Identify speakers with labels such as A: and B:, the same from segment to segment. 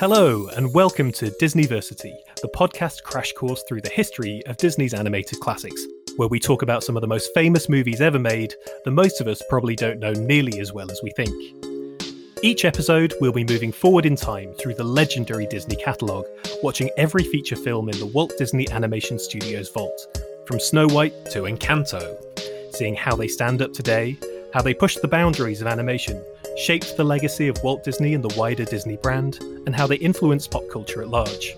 A: Hello, and welcome to Disneyversity, the podcast crash course through the history of Disney's animated classics, where we talk about some of the most famous movies ever made that most of us probably don't know nearly as well as we think. Each episode, we'll be moving forward in time through the legendary Disney catalogue, watching every feature film in the Walt Disney Animation Studios vault, from Snow White to Encanto, seeing how they stand up today, how they pushed the boundaries of animation, shaped the legacy of Walt Disney and the wider Disney brand, and how they influenced pop culture at large.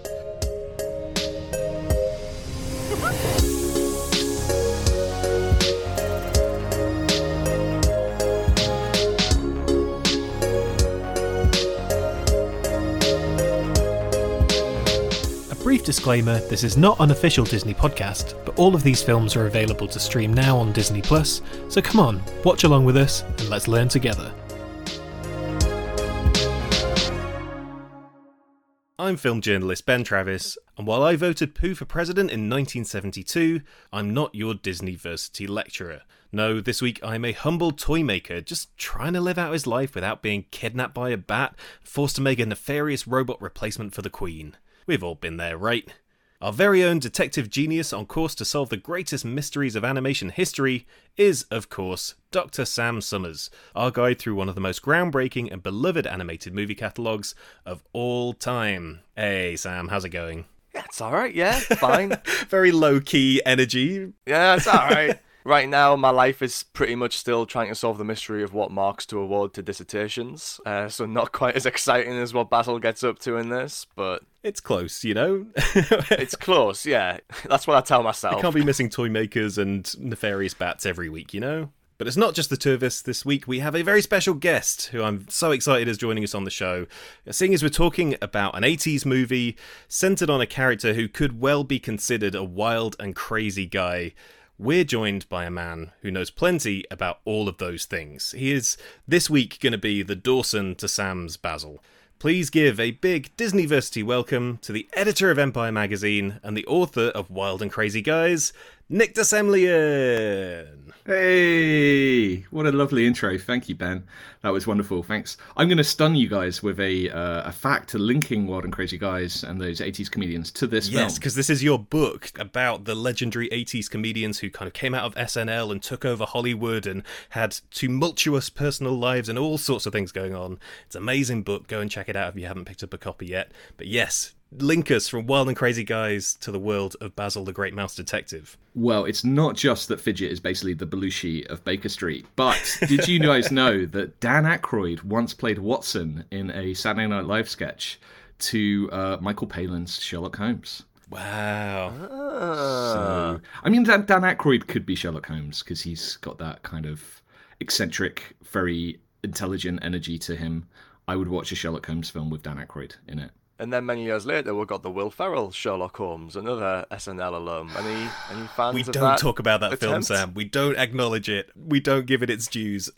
A: A brief disclaimer this is not an official Disney podcast, but all of these films are available to stream now on Disney Plus, so come on, watch along with us and let's learn together. I'm film journalist Ben Travis, and while I voted Pooh for president in 1972, I'm not your Disneyversity lecturer. No, this week I'm a humble toy maker, just trying to live out his life without being kidnapped by a bat, forced to make a nefarious robot replacement for the Queen. We've all been there, right? Our very own detective genius on course to solve the greatest mysteries of animation history is, of course, Dr. Sam Summers, our guide through one of the most groundbreaking and beloved animated movie catalogues of all time. Hey, Sam, how's it going?
B: Yeah, it's alright, yeah, fine.
A: very low key energy.
B: Yeah, it's alright. right now, my life is pretty much still trying to solve the mystery of what marks to award to dissertations. Uh, so not quite as exciting as what Basil gets up to in this, but
A: it's close, you know.
B: it's close, yeah. That's what I tell myself.
A: You can't be missing toy makers and nefarious bats every week, you know. But it's not just the two of us this week. We have a very special guest who I'm so excited is joining us on the show. Seeing as we're talking about an 80s movie centered on a character who could well be considered a wild and crazy guy we're joined by a man who knows plenty about all of those things. He is this week going to be the Dawson to Sam's Basil. Please give a big Disneyversity welcome to the editor of Empire magazine and the author of Wild and Crazy Guys, Nick de Semlyen.
C: Hey, what a lovely intro. Thank you, Ben. That was wonderful. Thanks. I'm going to stun you guys with a uh, a fact linking Wild and Crazy Guys and those 80s comedians to this
A: yes, because this is your book about the legendary 80s comedians who kind of came out of SNL and took over Hollywood and had tumultuous personal lives and all sorts of things going on. It's an amazing book. Go and check it out if you haven't picked up a copy yet. But yes, link us from Wild and Crazy Guys to the world of Basil the Great Mouse Detective?
C: Well, it's not just that Fidget is basically the Belushi of Baker Street, but did you guys know that Dan Aykroyd once played Watson in a Saturday Night Live sketch to uh, Michael Palin's Sherlock Holmes?
A: Wow.
C: Ah. So, I mean, Dan, Dan Aykroyd could be Sherlock Holmes because he's got that kind of eccentric, very intelligent energy to him. I would watch a Sherlock Holmes film with Dan Aykroyd in it.
B: And then many years later, we got the Will Ferrell Sherlock Holmes, another SNL alum. Any any fans?
A: We
B: of
A: don't
B: that
A: talk about that
B: attempt?
A: film, Sam. We don't acknowledge it. We don't give it its dues.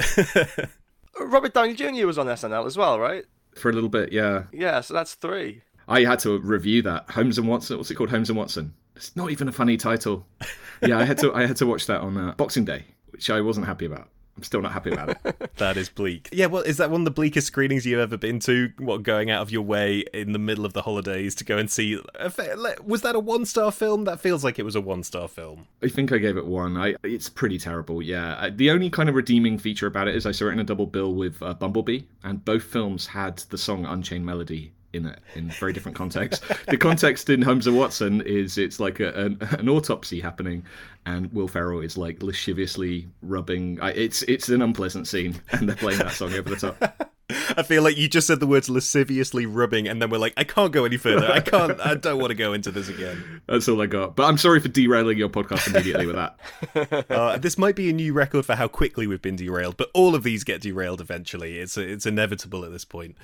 B: Robert Downey Jr. was on SNL as well, right?
C: For a little bit, yeah.
B: Yeah, so that's three.
C: I had to review that Holmes and Watson. What's it called? Holmes and Watson. It's not even a funny title. yeah, I had to I had to watch that on uh, Boxing Day, which I wasn't happy about. I'm still not happy about it.
A: that is bleak. Yeah, well, is that one of the bleakest screenings you've ever been to? What, going out of your way in the middle of the holidays to go and see? Was that a one star film? That feels like it was a one star film.
C: I think I gave it one. I it's pretty terrible. Yeah, the only kind of redeeming feature about it is I saw it in a double bill with uh, Bumblebee, and both films had the song Unchained Melody in it in very different context. the context in Holmes and Watson is it's like a, an, an, autopsy happening, and Will Ferrell is like lasciviously rubbing. It's it's an unpleasant scene, and they're playing that song over the top.
A: I feel like you just said the words lasciviously rubbing, and then we're like, I can't go any further. I can't. I don't want to go into this again.
C: That's all I got. But I'm sorry for derailing your podcast immediately with that.
A: Uh, this might be a new record for how quickly we've been derailed, but all of these get derailed eventually. It's it's inevitable at this point.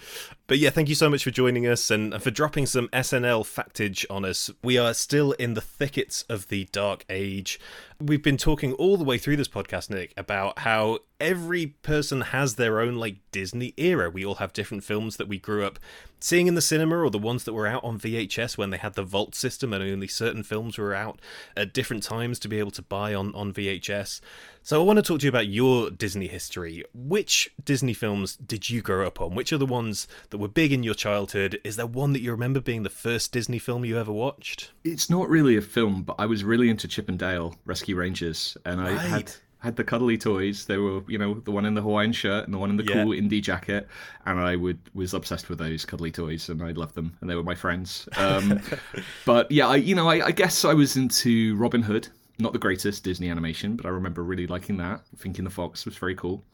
A: But yeah, thank you so much for joining us and for dropping some SNL factage on us. We are still in the thickets of the dark age. We've been talking all the way through this podcast, Nick, about how every person has their own like Disney era. We all have different films that we grew up seeing in the cinema or the ones that were out on VHS when they had the vault system and only certain films were out at different times to be able to buy on, on VHS. So I want to talk to you about your Disney history. Which Disney films did you grow up on? Which are the ones that were big in your childhood? Is there one that you remember being the first Disney film you ever watched?
C: It's not really a film, but I was really into Chip and Dale Rescue Rangers, and I
A: Right.
C: had had the cuddly toys. They were, you know, the one in the Hawaiian shirt and the one in the
A: Yeah.
C: cool indie jacket, and I would was obsessed with those cuddly toys, and I loved them, and they were my friends. Um, but yeah, I, you know, I, I guess I was into Robin Hood. Not the greatest Disney animation, but I remember really liking that. Thinking the Fox was very cool.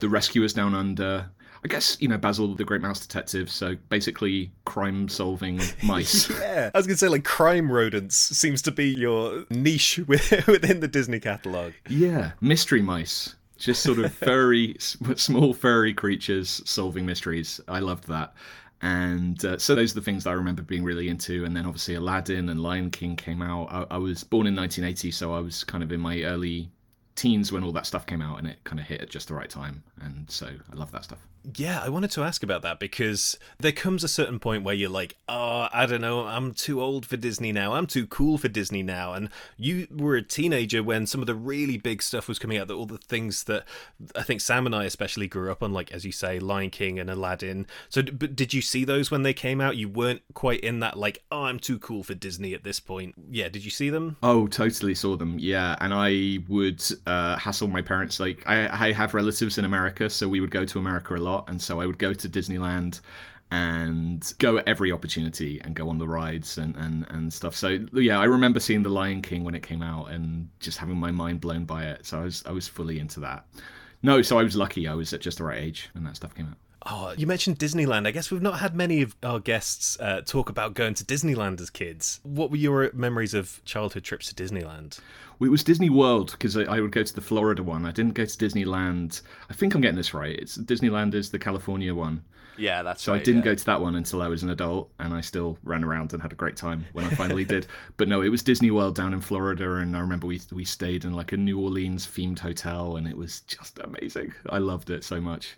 C: The Rescuers Down Under. I guess you know Basil the Great Mouse Detective. So basically, crime-solving mice.
A: Yeah, I was gonna say like crime rodents seems to be your niche with- within the Disney catalog.
C: Yeah, mystery mice. Just sort of furry, small furry creatures solving mysteries. I loved that. And uh, so those are the things that I remember being really into. And then obviously Aladdin and Lion King came out. I, I was born in 1980, so I was kind of in my early teens when all that stuff came out, and it kind of hit at just the right time. And so I love that stuff.
A: Yeah, I wanted to ask about that because there comes a certain point where you're like, oh, I don't know, I'm too old for Disney now. I'm too cool for Disney now. And you were a teenager when some of the really big stuff was coming out, all the things that I think Sam and I especially grew up on, like, as you say, Lion King and Aladdin. So, but did you see those when they came out? You weren't quite in that, like, oh, I'm too cool for Disney at this point. Yeah, did you see them?
C: Oh, totally saw them. Yeah, and I would uh, hassle my parents. Like, I, I have relatives in America, so we would go to America a lot, and so I would go to Disneyland and go at every opportunity and go on the rides and, and, and stuff. So yeah, I remember seeing The Lion King when it came out and just having my mind blown by it. So I was I was fully into that. No, so I was lucky. I was at just the right age when that stuff came out.
A: Oh, you mentioned Disneyland. I guess we've not had many of our guests uh, talk about going to Disneyland as kids. What were your memories of childhood trips to Disneyland?
C: Well, it was Disney World because I, I would go to the Florida one. I didn't go to Disneyland. I think I'm getting this right. It's Disneyland is the California one.
B: Yeah, that's
C: So
B: right.
C: I didn't
B: yeah.
C: go to that one until I was an adult, and I still ran around and had a great time when I finally did. But no, it was Disney World down in Florida, and I remember we we stayed in like a New Orleans themed hotel, and it was just amazing. I loved it so much.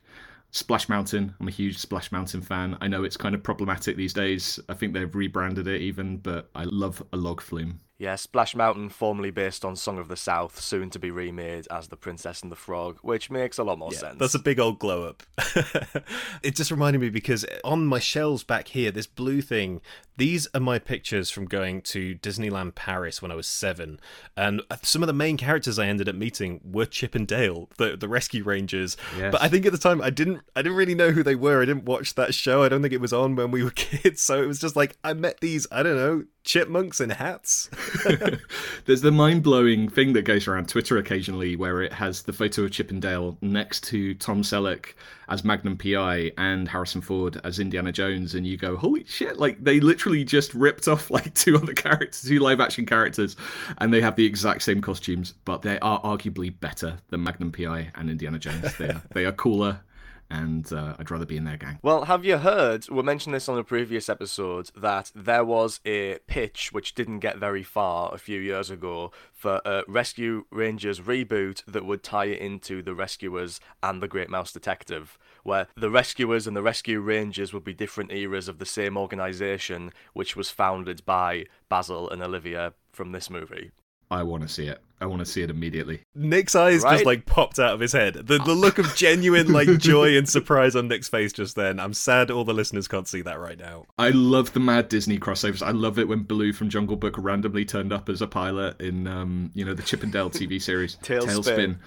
C: Splash Mountain, I'm a huge Splash Mountain fan. I know it's kind of problematic these days. I think they've rebranded it even, but I love a log flume.
B: Yeah, Splash Mountain, formerly based on Song of the South, soon to be remade as The Princess and the Frog, which makes a lot more sense.
A: That's a big old glow up. it just reminded me because on my shelves back here, this blue thing, these are my pictures from going to Disneyland Paris when I was seven. And some of the main characters I ended up meeting were Chip and Dale, the, the rescue rangers.
C: Yes.
A: But I think at the time I didn't I didn't really know who they were. I didn't watch that show. I don't think it was on when we were kids. So it was just like I met these, I don't know, chipmunks in hats.
C: There's the mind blowing thing that goes around Twitter occasionally where it has the photo of Chip and Dale next to Tom Selleck as Magnum PI and Harrison Ford as Indiana Jones, and you go, holy shit, like they literally just ripped off like two other characters, two live action characters, and they have the exact same costumes, but they are arguably better than Magnum PI and Indiana Jones. They are, they are cooler. And uh, I'd rather be in their gang.
B: Well, have you heard? We mentioned this on a previous episode that there was a pitch which didn't get very far a few years ago for a Rescue Rangers reboot that would tie it into the Rescuers and the Great Mouse Detective, where the Rescuers and the Rescue Rangers would be different eras of the same organization, which was founded by Basil and Olivia from this movie.
C: I want to see it. I want to see it immediately.
A: Nick's eyes just like popped out of his head. The the look of genuine like joy and surprise on Nick's face just then. I'm sad all the listeners can't see that right now.
C: I love the Mad Disney crossovers. I love it when Baloo from Jungle Book randomly turned up as a pilot in, um, you know, the Chip and Dale TV series
B: TaleSpin.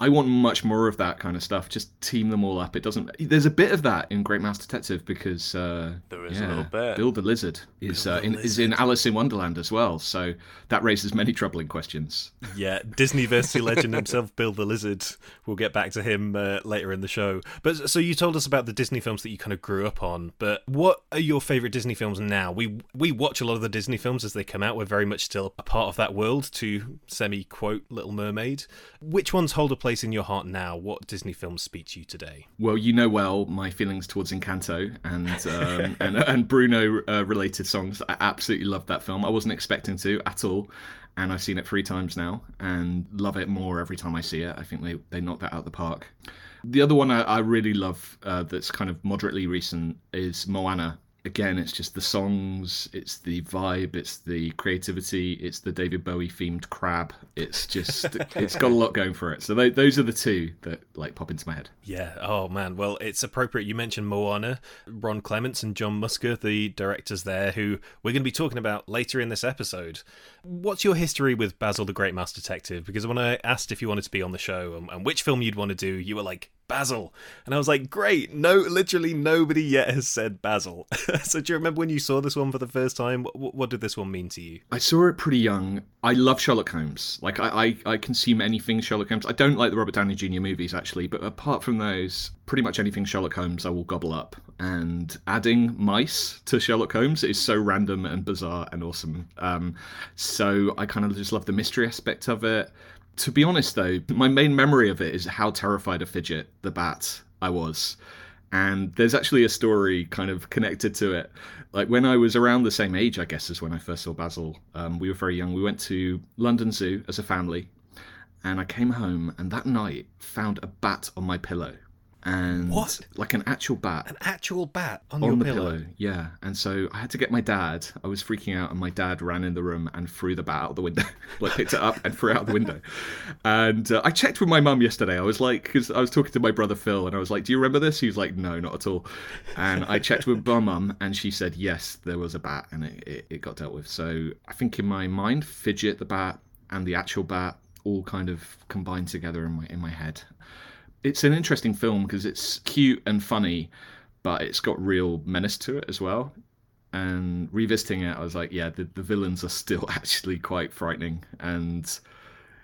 C: I want much more of that kind of stuff. Just team them all up. It doesn't. There's a bit of that in Great Mouse Detective because uh,
B: There is a little bit.
C: Bill the Lizard is uh, in, is in Alice in Wonderland as well. So that raises many troubling questions.
A: Yeah, Disneyversity legend himself, Bill the Lizard. We'll get back to him uh, later in the show. But so you told us about the Disney films that you kind of grew up on. But what are your favorite Disney films now? We we watch a lot of the Disney films as they come out. We're very much still a part of that world. To semi quote Little Mermaid. Which ones hold a place in your heart now? What Disney films speak to you today?
C: Well, you know well my feelings towards Encanto and um, and, and Bruno uh, related songs. I absolutely loved that film. I wasn't expecting to at all, and I've seen it three times now and love it more every time I see it. I think they they knocked that out of the park. The other one I, I really love uh, that's kind of moderately recent is Moana. Again, it's just the songs, it's the vibe, it's the creativity, it's the David Bowie themed crab. It's just, it's got a lot going for it. So th- those are the two that like pop into my head.
A: Yeah. Oh man. Well, it's appropriate you mentioned Moana, Ron Clements and John Musker, the directors there, who we're going to be talking about later in this episode. What's your history with Basil the Great Mouse Detective? Because when I asked if you wanted to be on the show and, and which film you'd want to do, you were like Basil, and I was like, great. No, literally nobody yet has said Basil. so do you remember when you saw this one for the first time? What, what, did this one mean to you?
C: I saw it pretty young. I love Sherlock Holmes. Like I, I, I consume anything Sherlock Holmes. I don't like the Robert Downey Jr. movies actually, but apart from those, pretty much anything Sherlock Holmes I will gobble up. And adding mice to Sherlock Holmes is so random and bizarre and awesome. Um, so I kind of just love the mystery aspect of it. To be honest, though, my main memory of it is how terrified of Fidget, the bat, I was. And there's actually a story kind of connected to it. Like when I was around the same age, I guess, as when I first saw Basil, um, we were very young. We went to London Zoo as a family. And I came home and that night found a bat on my pillow and
A: what?
C: like an actual bat
A: an actual bat on,
C: on
A: your
C: the
A: pillow.
C: pillow. yeah and so i had to get my dad i was freaking out and my dad ran in the room and threw the bat out the window like picked it up and threw it out the window and uh, i checked with my mum yesterday i was like because i was talking to my brother phil and i was like do you remember this he was like no not at all and i checked with my mum and she said yes there was a bat and it, it, it got dealt with so i think in my mind fidget the bat and the actual bat all kind of combined together in my in my head it's an interesting film because it's cute and funny, but it's got real menace to it as well. And revisiting it, I was like, yeah, the, the villains are still actually quite frightening, and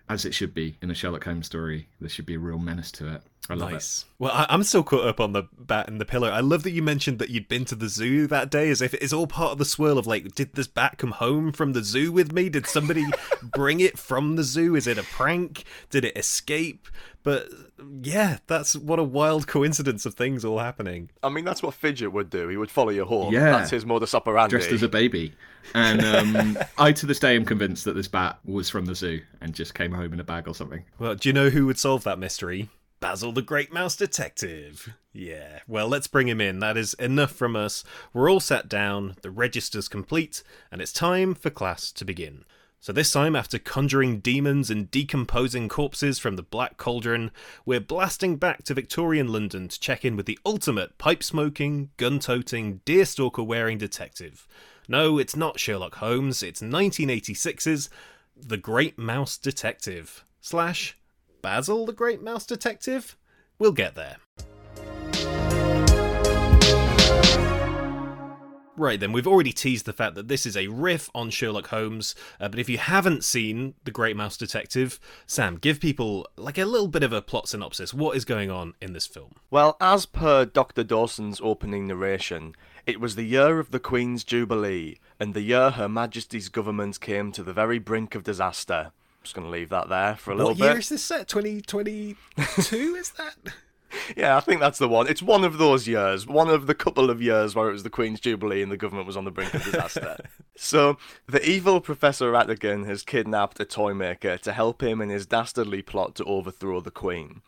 C: as it should be in a Sherlock Holmes story, there should be a real menace to it. I love
A: nice.
C: it.
A: Well, I, am still caught up on the bat and the pillow. I love that you mentioned that you'd been to the zoo that day, as if it's all part of the swirl of like, did this bat come home from the zoo with me? Did somebody bring it from the zoo? Is it a prank? Did it escape? But yeah, that's what a wild coincidence of things all happening.
B: I mean, that's what Fidget would do. He would follow your home.
C: Yeah.
B: That's his modus operandi.
C: Dressed as a baby. And um, I, to this day, am convinced that this bat was from the zoo and just came home in a bag or something.
A: Well, do you know who would solve that mystery? Basil the Great Mouse Detective. Yeah, well, let's bring him in. That is enough from us. We're all sat down, the register's complete, and it's time for class to begin. So, this time, after conjuring demons and decomposing corpses from the Black Cauldron, we're blasting back to Victorian London to check in with the ultimate pipe smoking, gun toting, deerstalker wearing detective. No, it's not Sherlock Holmes, it's 1986's The Great Mouse Detective. Slash Basil the Great Mouse Detective? We'll get there. Right then, we've already teased the fact that this is a riff on Sherlock Holmes, uh, but if you haven't seen The Great Mouse Detective, Sam, give people like a little bit of a plot synopsis. What is going on in this film?
B: Well, as per Dr. Dawson's opening narration, it was the year of the Queen's Jubilee, and the year Her Majesty's government came to the very brink of disaster I'm just going to leave that there for a
A: what
B: little
A: bit. What year
B: is
A: this set? 2022, is that?
B: Yeah, I think that's the one. It's one of those years, one of the couple of years where it was the Queen's Jubilee and the government was on the brink of disaster. so, the evil Professor Ratigan has kidnapped a toy maker to help him in his dastardly plot to overthrow the Queen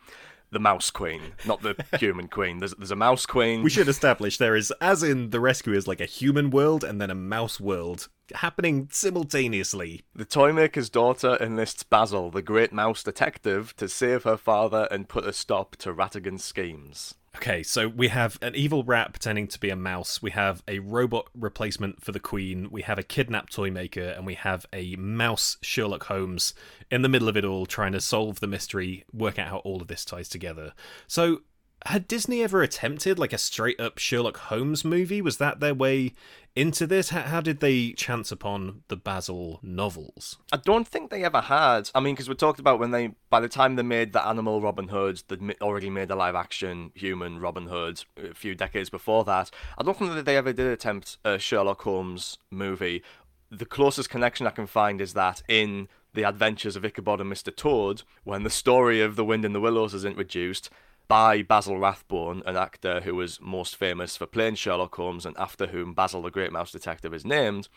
B: the mouse queen, not the human queen. There's there's a mouse queen.
A: We should establish there is, as in the rescue, is like a human world and then a mouse world happening simultaneously.
B: The toymaker's daughter enlists Basil, the great mouse detective, to save her father and put a stop to Ratigan's schemes.
A: Okay, so we have an evil rat pretending to be a mouse. We have a robot replacement for the queen. We have a kidnapped toy maker, and we have a mouse Sherlock Holmes in the middle of it all, trying to solve the mystery, work out how all of this ties together. So had Disney ever attempted like a straight up Sherlock Holmes movie? Was that their way into this? How, how did they chance upon the Basil novels?
B: I don't think they ever had. I mean, because we talked about when they, by the time they made the animal Robin Hood, they'd already made a live action human Robin Hood a few decades before that. I don't think that they ever did attempt a Sherlock Holmes movie. The closest connection I can find is that in The Adventures of Ichabod and Mr. Toad, when the story of The Wind in the Willows is introduced, by Basil Rathbone, an actor who was most famous for playing Sherlock Holmes and after whom Basil the Great Mouse Detective is named.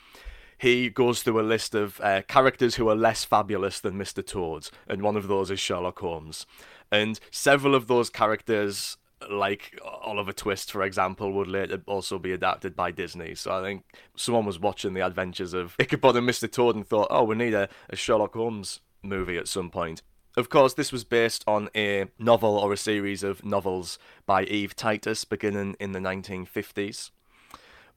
B: He goes through a list of uh, characters who are less fabulous than Mr. Toad, and one of those is Sherlock Holmes. And several of those characters like Oliver Twist, for example, would later also be adapted by Disney. So I think someone was watching the adventures of Ichabod and Mr. Toad and thought, oh, we need a, a Sherlock Holmes movie at some point. Of course, this was based on a novel or a series of novels by Eve Titus beginning in the 1950s.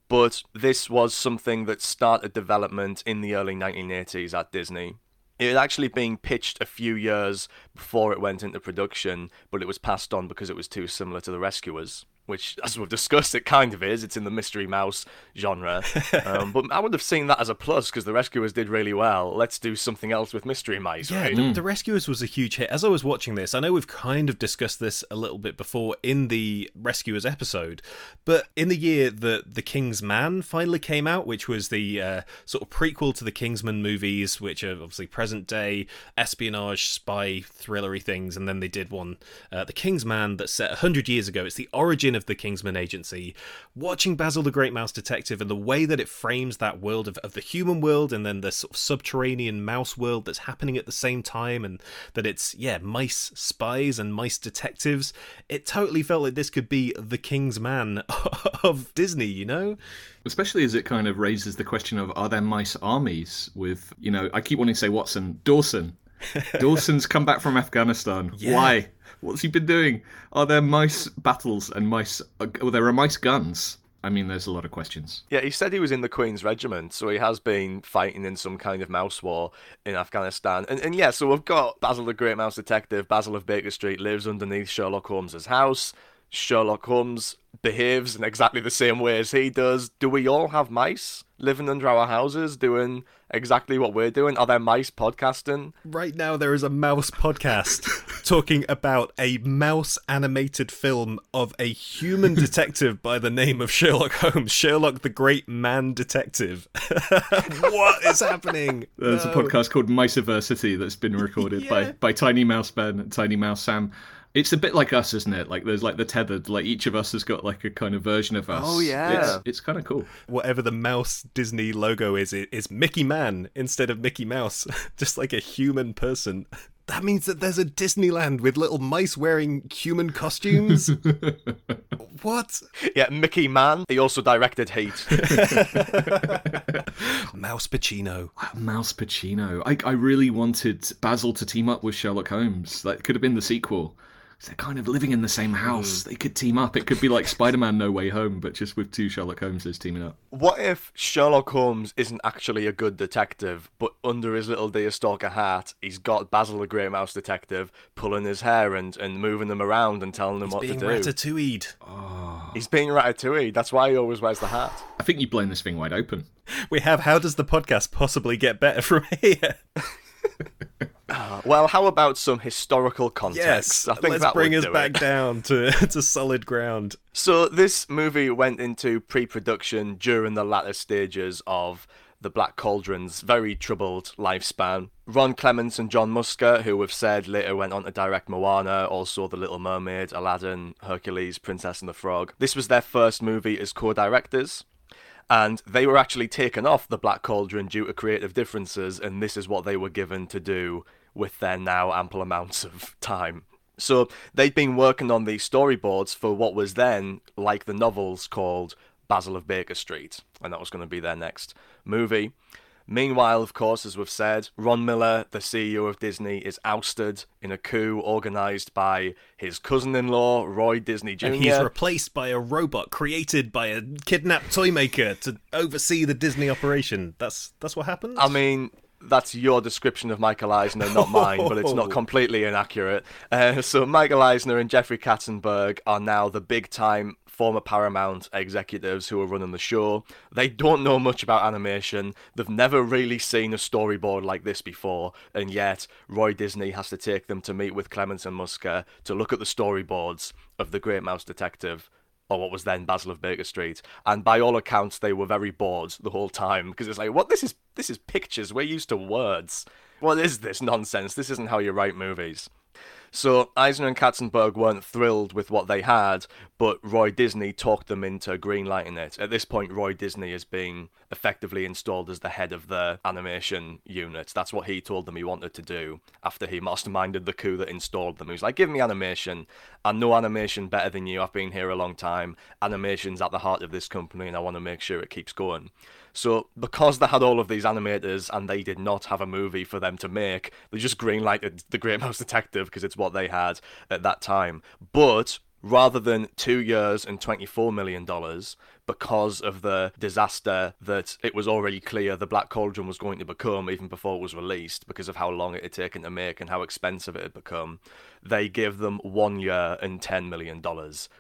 B: But this was something that started development in the early 1980s at Disney. It had actually been pitched a few years before it went into production, but it was passed on because it was too similar to The Rescuers which, as we've discussed, it kind of is. It's in the mystery mouse genre. Um, but I would have seen that as a plus because the Rescuers did really well. Let's do something else with mystery mice.
A: Yeah,
B: right?
A: the, the Rescuers was a huge hit. As I was watching this, I know we've kind of discussed this a little bit before in the Rescuers episode, but in the year that The King's Man finally came out, which was the uh, sort of prequel to the Kingsman movies, which are obviously present day espionage, spy, thrillery things, and then they did one, uh, The King's Man, that's set 100 years ago. It's the origin of the Kingsman Agency, watching Basil the Great Mouse Detective and the way that it frames that world of, of the human world and then the sort of subterranean mouse world that's happening at the same time, and that it's, yeah, mice spies and mice detectives, it totally felt like this could be the King's Man of Disney, you know?
C: Especially as it kind of raises the question of are there mice armies with, you know, I keep wanting to say Watson, Dawson. Dawson's come back from Afghanistan.
A: Yeah.
C: Why? What's he been doing? Are there mice battles and mice? Uh, well, there are mice guns. I mean, there's a lot of questions.
B: Yeah, he said he was in the Queen's Regiment, so he has been fighting in some kind of mouse war in Afghanistan. And, and yeah, so we've got Basil the Great Mouse Detective, Basil of Baker Street, lives underneath Sherlock Holmes's house. Sherlock Holmes behaves in exactly the same way as he does. Do we all have mice living under our houses doing exactly what we're doing? Are there mice podcasting?
A: Right now, there is a mouse podcast talking about a mouse animated film of a human detective by the name of Sherlock Holmes, Sherlock the Great Man Detective. what is happening?
C: There's
A: No.
C: a podcast called Miceversity that's been recorded by, by Tiny Mouse Ben and Tiny Mouse Sam. It's a bit like us, isn't it? Like there's like the tethered, like each of us has got like a kind of version of us.
B: Oh, yeah.
C: It's, it's kind of cool.
A: Whatever the mouse Disney logo is, it is Mickey Man instead of Mickey Mouse, just like a human person. That means that there's a Disneyland with little mice wearing human costumes. what?
B: Yeah, Mickey Man. He also directed Heat.
A: Mouse Pacino.
C: Mouse Pacino. I, I really wanted Basil to team up with Sherlock Holmes. That could have been the sequel. 'Cause They're kind of living in the same house. Mm. They could team up. It could be like Spider-Man: No Way Home, but just with two Sherlock Holmeses teaming up.
B: What if Sherlock Holmes isn't actually a good detective, but under his little Deerstalker hat, he's got Basil the Grey Mouse Detective pulling his hair and, and moving them around and telling him what
A: Being
B: to do?
A: He's being ratatouilleed. Oh.
B: He's being ratatouille. That's why he always wears the hat.
C: I think you've blown this thing wide open.
A: We have How Does the Podcast Possibly Get Better from Here?
B: Well, how about some historical context?
A: Yes,
B: I think
A: let's
B: that
A: bring us back
B: it.
A: down to, to solid ground.
B: So this movie went into pre-production during the latter stages of the Black Cauldron's very troubled lifespan. Ron Clements and John Musker, who we've said later went on to direct Moana, also The Little Mermaid, Aladdin, Hercules, Princess and the Frog. This was their first movie as co-directors. And they were actually taken off the Black Cauldron due to creative differences, and this is what they were given to do with their now ample amounts of time. So they'd been working on these storyboards for what was then, like the novels, called Basil of Baker Street, and that was going to be their next movie. Meanwhile, of course, as we've said, Ron Miller, the CEO of Disney, is ousted in a coup organised by his cousin in law, Roy Disney Jr.
A: And he's replaced by a robot created by a kidnapped toy maker to oversee the Disney operation. That's that's what happened.
B: I mean, that's your description of Michael Eisner, not mine, but it's not completely inaccurate. Uh, so, Michael Eisner and Jeffrey Katzenberg are now the big time former Paramount executives who are running the show. They don't know much about animation, they've never really seen a storyboard like this before, and yet Roy Disney has to take them to meet with Clements and Musker to look at the storyboards of The Great Mouse Detective or what was then Basil of Baker Street. And by all accounts, they were very bored the whole time because it's like, what? This is this is pictures. We're used to words. What is this nonsense? This isn't how you write movies. So Eisner and Katzenberg weren't thrilled with what they had, but Roy Disney talked them into greenlighting it. At this point, Roy Disney is being effectively installed as the head of the animation unit. That's what he told them he wanted to do after he masterminded the coup that installed them. He was like, Give me animation. I know animation better than you. I've been here a long time. Animation's at the heart of this company, and I want to make sure it keeps going. So, because they had all of these animators and they did not have a movie for them to make, they just greenlighted The Great Mouse Detective because it's what they had at that time. But rather than two years and $24 million because of the disaster that it was already clear the Black Cauldron was going to become even before it was released because of how long it had taken to make and how expensive it had become. They give them one year and $10 million,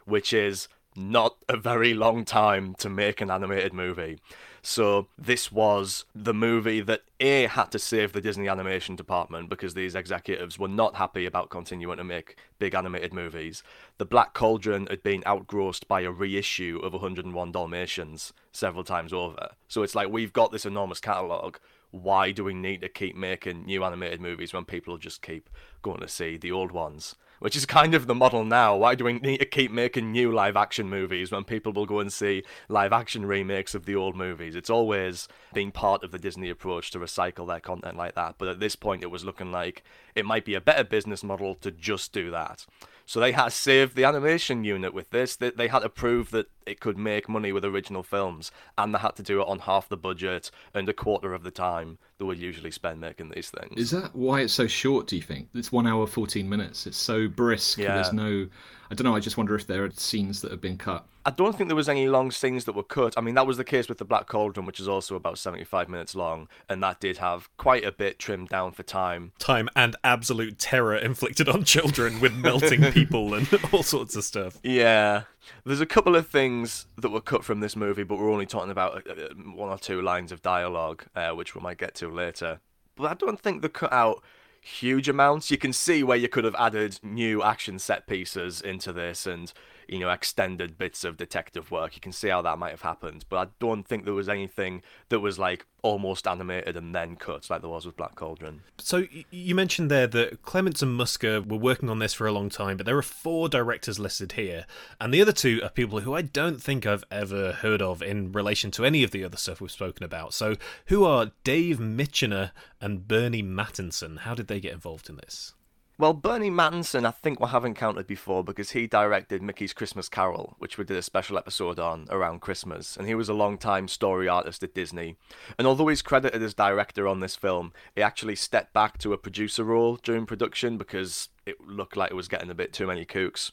B: which is not a very long time to make an animated movie. So this was the movie that A had to save the Disney animation department because these executives were not happy about continuing to make big animated movies. The Black Cauldron had been outgrossed by a reissue of 101 Dalmatians several times over. So it's like we've got this enormous catalogue. Why do we need to keep making new animated movies when people just keep going to see the old ones? Which is kind of the model now. Why do we need to keep making new live action movies when people will go and see live action remakes of the old movies? It's always been part of the Disney approach to recycle their content like that. But at this point, it was looking like it might be a better business model to just do that. So they had to save the animation unit with this. They, they had to prove that it could make money with original films, and they had to do it on half the budget and a quarter of the time they would usually spend making these things.
C: Is that why it's so short? Do you think it's one hour fourteen minutes? It's so brisk. Yeah. There's no. I don't know. I just wonder if there are scenes that have been cut.
B: I don't think there was any long scenes that were cut. I mean, that was the case with the Black Cauldron, which is also about 75 minutes long, and that did have quite a bit trimmed down for time.
A: Time and absolute terror inflicted on children with melting people and all sorts of stuff.
B: Yeah. There's a couple of things that were cut from this movie, but we're only talking about uh, uh, one or two lines of dialogue, uh, which we might get to later. But I don't think they cut out huge amounts. You can see where you could have added new action set pieces into this and you know, extended bits of detective work. You can see how that might have happened, but I don't think there was anything that was like almost animated and then cut like there was with Black Cauldron.
A: So you mentioned there that Clements and Musker were working on this for a long time, but there are four directors listed here, and the other two are people who I don't think I've ever heard of in relation to any of the other stuff we've spoken about. So who are Dave Michener and Burny Mattinson? How did they get involved in this?
B: Well, Burny Mattinson, I think we haven't counted before because he directed Mickey's Christmas Carol, which we did a special episode on around Christmas, and he was a long-time story artist at Disney. And although he's credited as director on this film, he actually stepped back to a producer role during production because it looked like it was getting a bit too many kooks.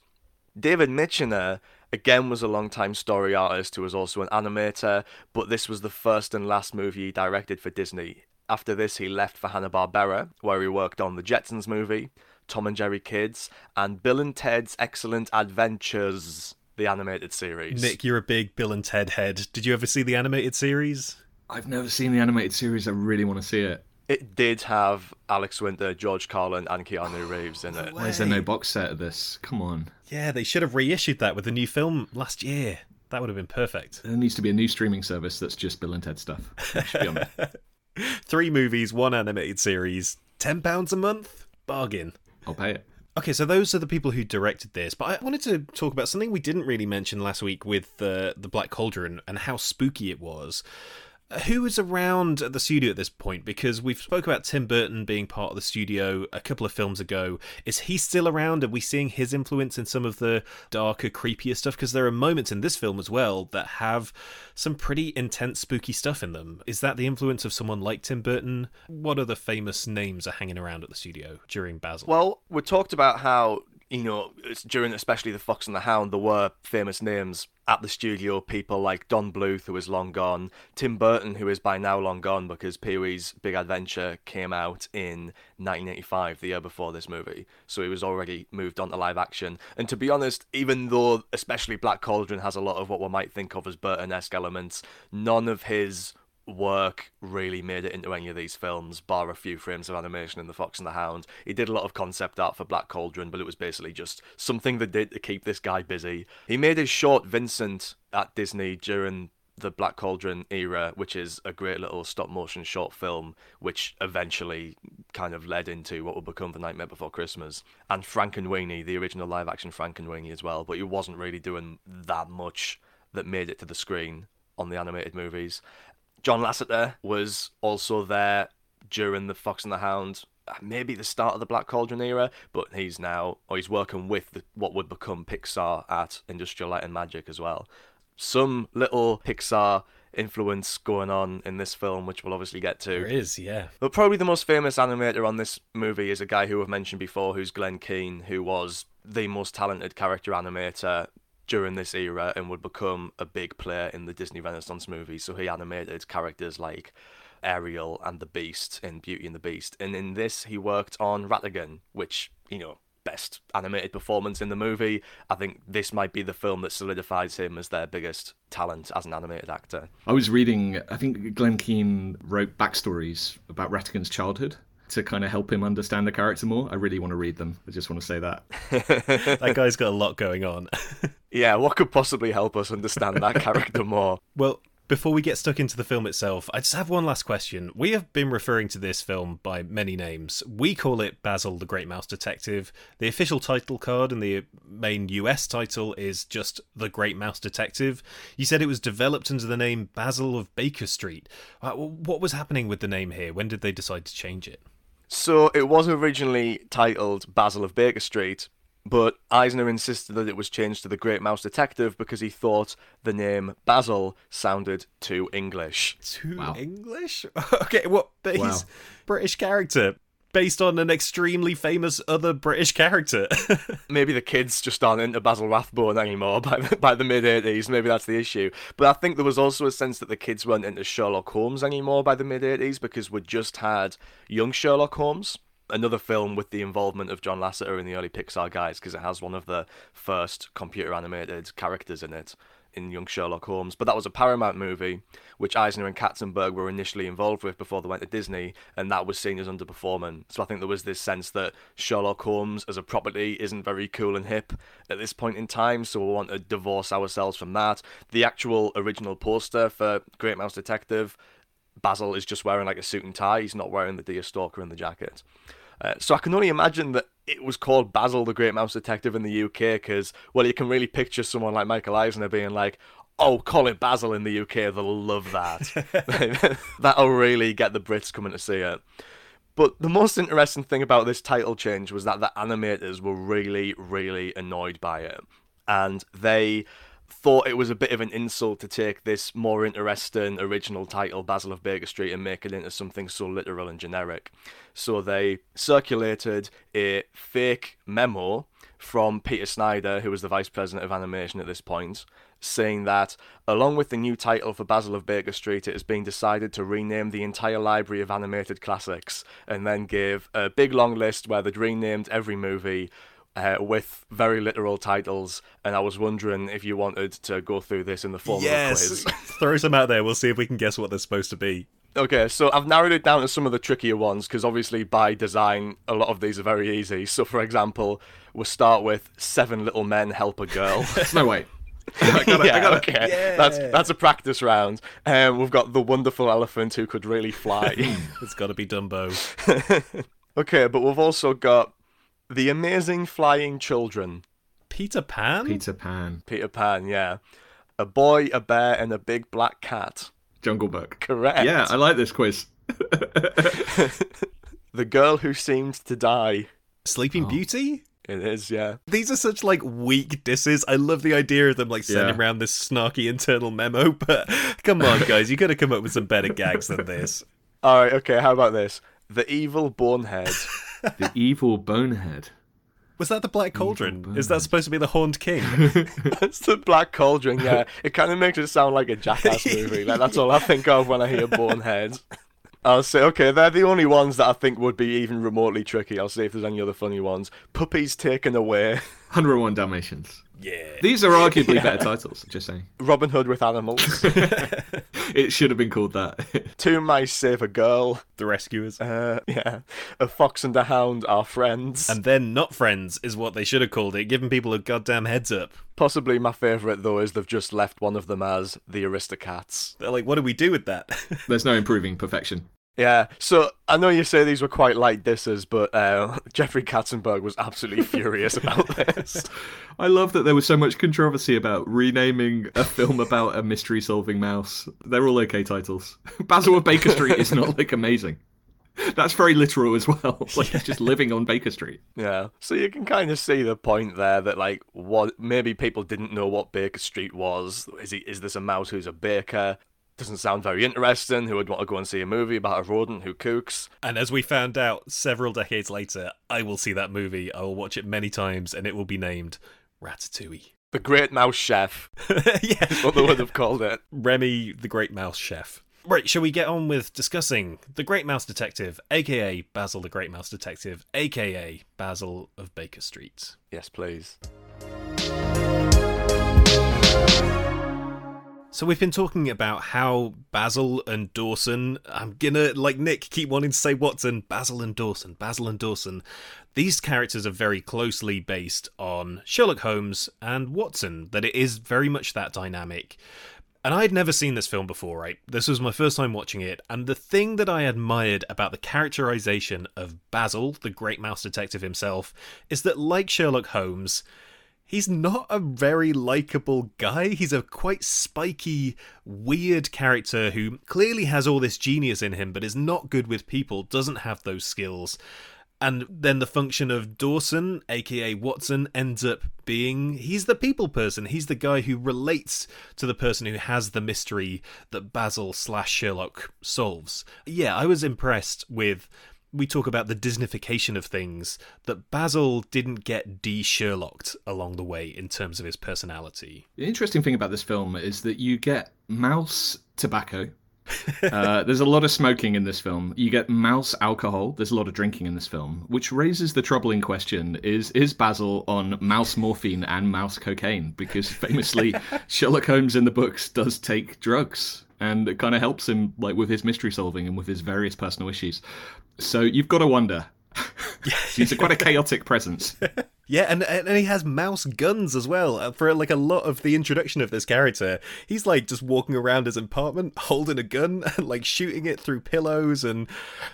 B: David Michener again was a long-time story artist who was also an animator, but this was the first and last movie he directed for Disney. After this, he left for Hanna-Barbera, where he worked on the Jetsons movie, Tom and Jerry Kids, and Bill and Ted's Excellent Adventures, the animated series.
A: Nick, you're a big Bill and Ted head. Did you ever see the animated series?
C: I've never seen the animated series. I really want to see it.
B: It did have Alex Winter, George Carlin, and Keanu Reeves in it.
C: Why is there no box set of this? Come on.
A: Yeah, they should have reissued that with the new film last year. That would have been perfect.
C: There needs to be a new streaming service that's just Bill and Ted stuff.
A: Three movies, one animated series, ten pounds a month, bargain.
C: I'll pay it.
A: Okay, so those are the people who directed this, but I wanted to talk about something we didn't really mention last week with the the Black Cauldron and how spooky it was who is around at the studio at this point? Because we've spoke about Tim Burton being part of the studio a couple of films ago. Is he still around? Are we seeing his influence in some of the darker, creepier stuff? Because there are moments in this film as well that have some pretty intense, spooky stuff in them. Is that the influence of someone like Tim Burton? What other famous names are hanging around at the studio during Basil?
B: Well, we talked about how you know, during especially the Fox and the Hound, there were famous names at the studio. People like Don Bluth, who is long gone, Tim Burton, who is by now long gone because Pee Wee's Big Adventure came out in 1985, the year before this movie. So he was already moved on to live action. And to be honest, even though especially Black Cauldron has a lot of what we might think of as Burton-esque elements, none of his work really made it into any of these films, bar a few frames of animation in The Fox and the Hound. He did a lot of concept art for Black Cauldron, but it was basically just something they did to keep this guy busy. He made his short Vincent at Disney during the Black Cauldron era, which is a great little stop motion short film, which eventually kind of led into what would become The Nightmare Before Christmas. And Frankenweenie, the original live action Frankenweenie as well, but he wasn't really doing that much that made it to the screen on the animated movies. John Lasseter was also there during the Fox and the Hound, uh, maybe the start of the Black Cauldron era, but he's now, or he's working with the, what would become Pixar at Industrial Light and Magic as well. Some little Pixar influence going on in this film, which we'll obviously get to.
A: There is, yeah.
B: But probably the most famous animator on this movie is a guy who I've mentioned before, who's Glenn Keane, who was the most talented character animator during this era and would become a big player in the Disney Renaissance movies. So he animated characters like Ariel and the Beast in Beauty and the Beast. And in this, he worked on Ratigan, which, you know, best animated performance in the movie. I think this might be the film that solidifies him as their biggest talent as an animated actor.
C: I was reading, I think Glenn Keane wrote backstories about Ratigan's childhood to kind of help him understand the character more. I really want to read them. I just want to say that.
A: that guy's got a lot going on.
B: yeah, what could possibly help us understand that character more?
A: Well, before we get stuck into the film itself, I just have one last question. We have been referring to this film by many names. We call it Basil the Great Mouse Detective. The official title card and the main US title is just The Great Mouse Detective. You said it was developed under the name Basil of Baker Street. Uh, what was happening with the name here? When did they decide to change it?
B: So it was originally titled Basil of Baker Street, but Eisner insisted that it was changed to The Great Mouse Detective because he thought the name Basil sounded too English.
A: Too
C: Wow.
A: English? okay, what? But
C: Wow.
A: he's British character based on an extremely famous other British character.
B: Maybe the kids just aren't into Basil Rathbone anymore by the, by the mid 80s. Maybe that's the issue. But I think there was also a sense that the kids weren't into Sherlock Holmes anymore by the mid 80s because we just had Young Sherlock Holmes. Another film with the involvement of John Lasseter and the early Pixar guys because it has one of the first computer animated characters in it in Young Sherlock Holmes. But that was a Paramount movie, which Eisner and Katzenberg were initially involved with before they went to Disney, and that was seen as underperforming. So I think there was this sense that Sherlock Holmes as a property isn't very cool and hip at this point in time, so we want to divorce ourselves from that. The actual original poster for Great Mouse Detective, Basil is just wearing like a suit and tie. He's not wearing the deer stalker and the jacket. Uh, so I can only imagine that it was called Basil the Great Mouse Detective in the UK because, well, you can really picture someone like Michael Eisner being like, oh, call it Basil in the UK. They'll love that. That'll really get the Brits coming to see it. But the most interesting thing about this title change was that the animators were really, really annoyed by it. And they thought it was a bit of an insult to take this more interesting original title, Basil of Baker Street, and make it into something so literal and generic. So they circulated a fake memo from Peter Schneider, who was the vice president of animation at this point, saying that along with the new title for Basil of Baker Street, it has been decided to rename the entire library of animated classics, and then gave a big long list where they'd renamed every movie uh, with very literal titles, and I was wondering if you wanted to go through this in the form of a
A: yes,
B: quiz.
A: throw some out there. We'll see if we can guess what they're supposed to be.
B: Okay, so I've narrowed it down to some of the trickier ones because obviously by design a lot of these are very easy. So for example, we'll start with seven little men help a girl.
C: No, wait.
B: yeah, okay,
A: Yeah.
B: that's that's a practice round. Um, we've got the wonderful elephant who could really fly.
A: It's got to be Dumbo.
B: okay, but we've also got the amazing flying children.
A: Peter Pan.
C: Peter Pan,
B: Peter Pan, yeah, a boy, a bear, and a big black cat.
C: Jungle Book.
B: Correct.
C: Yeah, I like this quiz.
B: The girl who seemed to die.
A: Sleeping oh. Beauty.
B: It is, yeah.
A: These are such like weak disses. I love the idea of them like sending
C: Yeah.
A: around this snarky internal memo, but come on, guys, you got to come up with some better gags than this.
B: All right, okay. How about this? The evil bonehead.
C: The evil bonehead.
A: Was that the Black Cauldron? Is that supposed to be the Horned King?
B: That's the Black Cauldron. Yeah, it kind of makes it sound like a Jackass movie. Like that's all I think of when I hear bonehead. I'll say, okay, they're the only ones that I think would be even remotely tricky. I'll see if there's any other funny ones. Puppies taken away.
C: 101 Dalmatians.
A: yeah.
C: These are arguably better titles, just saying.
B: Robin Hood with animals.
C: It should have been called that.
B: Two mice save a girl.
A: The Rescuers.
B: Uh, yeah, a fox and a hound are friends.
A: And then Not Friends is what they should have called it, giving people a goddamn heads up.
B: Possibly my favourite though is they've just left one of them as the Aristocats.
A: They're like, what do we do with that?
C: There's no improving perfection.
B: Yeah, so I know you say these were quite light disses, but uh, Jeffrey Katzenberg was absolutely furious about this.
C: I love that there was so much controversy about renaming a film about a mystery solving mouse. They're all okay titles. Basil of Baker Street is not like amazing. That's very literal as well. Like he's just living on Baker Street.
B: Yeah, so you can kind of see the point there that like what maybe people didn't know what Baker Street was. Is he is this a mouse who's a baker? Doesn't sound very interesting. Who would want to go and see a movie about a rodent who cooks?
A: And as we found out several decades later, I will see that movie. I will watch it many times, and it will be named Ratatouille.
B: The Great Mouse Chef
A: yeah,
B: what they would have called it.
A: Remy, the Great Mouse Chef. Right, shall we get on with discussing the Great Mouse Detective, aka Basil the Great Mouse Detective, aka Basil of Baker Street?
B: Yes, please.
A: So we've been talking about how Basil and Dawson, I'm gonna, like Nick, keep wanting to say Watson, Basil and Dawson, Basil and Dawson. These characters are very closely based on Sherlock Holmes and Watson, that it is very much that dynamic. And I had never seen this film before, right? This was my first time watching it, and the thing that I admired about the characterization of Basil, the great mouse detective himself, is that, like Sherlock Holmes, he's not a very likable guy. He's a quite spiky, weird character who clearly has all this genius in him, but is not good with people, doesn't have those skills. And then the function of Dawson, aka Watson, ends up being he's the people person. He's the guy who relates to the person who has the mystery that Basil slash Sherlock solves. Yeah, I was impressed with we talk about the Disneyfication of things, that Basil didn't get de Sherlocked along the way in terms of his personality.
C: The interesting thing about this film is that you get mouse tobacco. uh, there's a lot of smoking in this film. You get mouse alcohol. There's a lot of drinking in this film, which raises the troubling question: Is is Basil on mouse morphine and mouse cocaine? Because famously, Sherlock Holmes in the books does take drugs, and it kind of helps him like with his mystery solving and with his various personal issues. So you've got to wonder. He's a quite a chaotic presence.
A: Yeah, and and he has mouse guns as well. Uh, For like a lot of the introduction of this character, he's like just walking around his apartment holding a gun and like shooting it through pillows and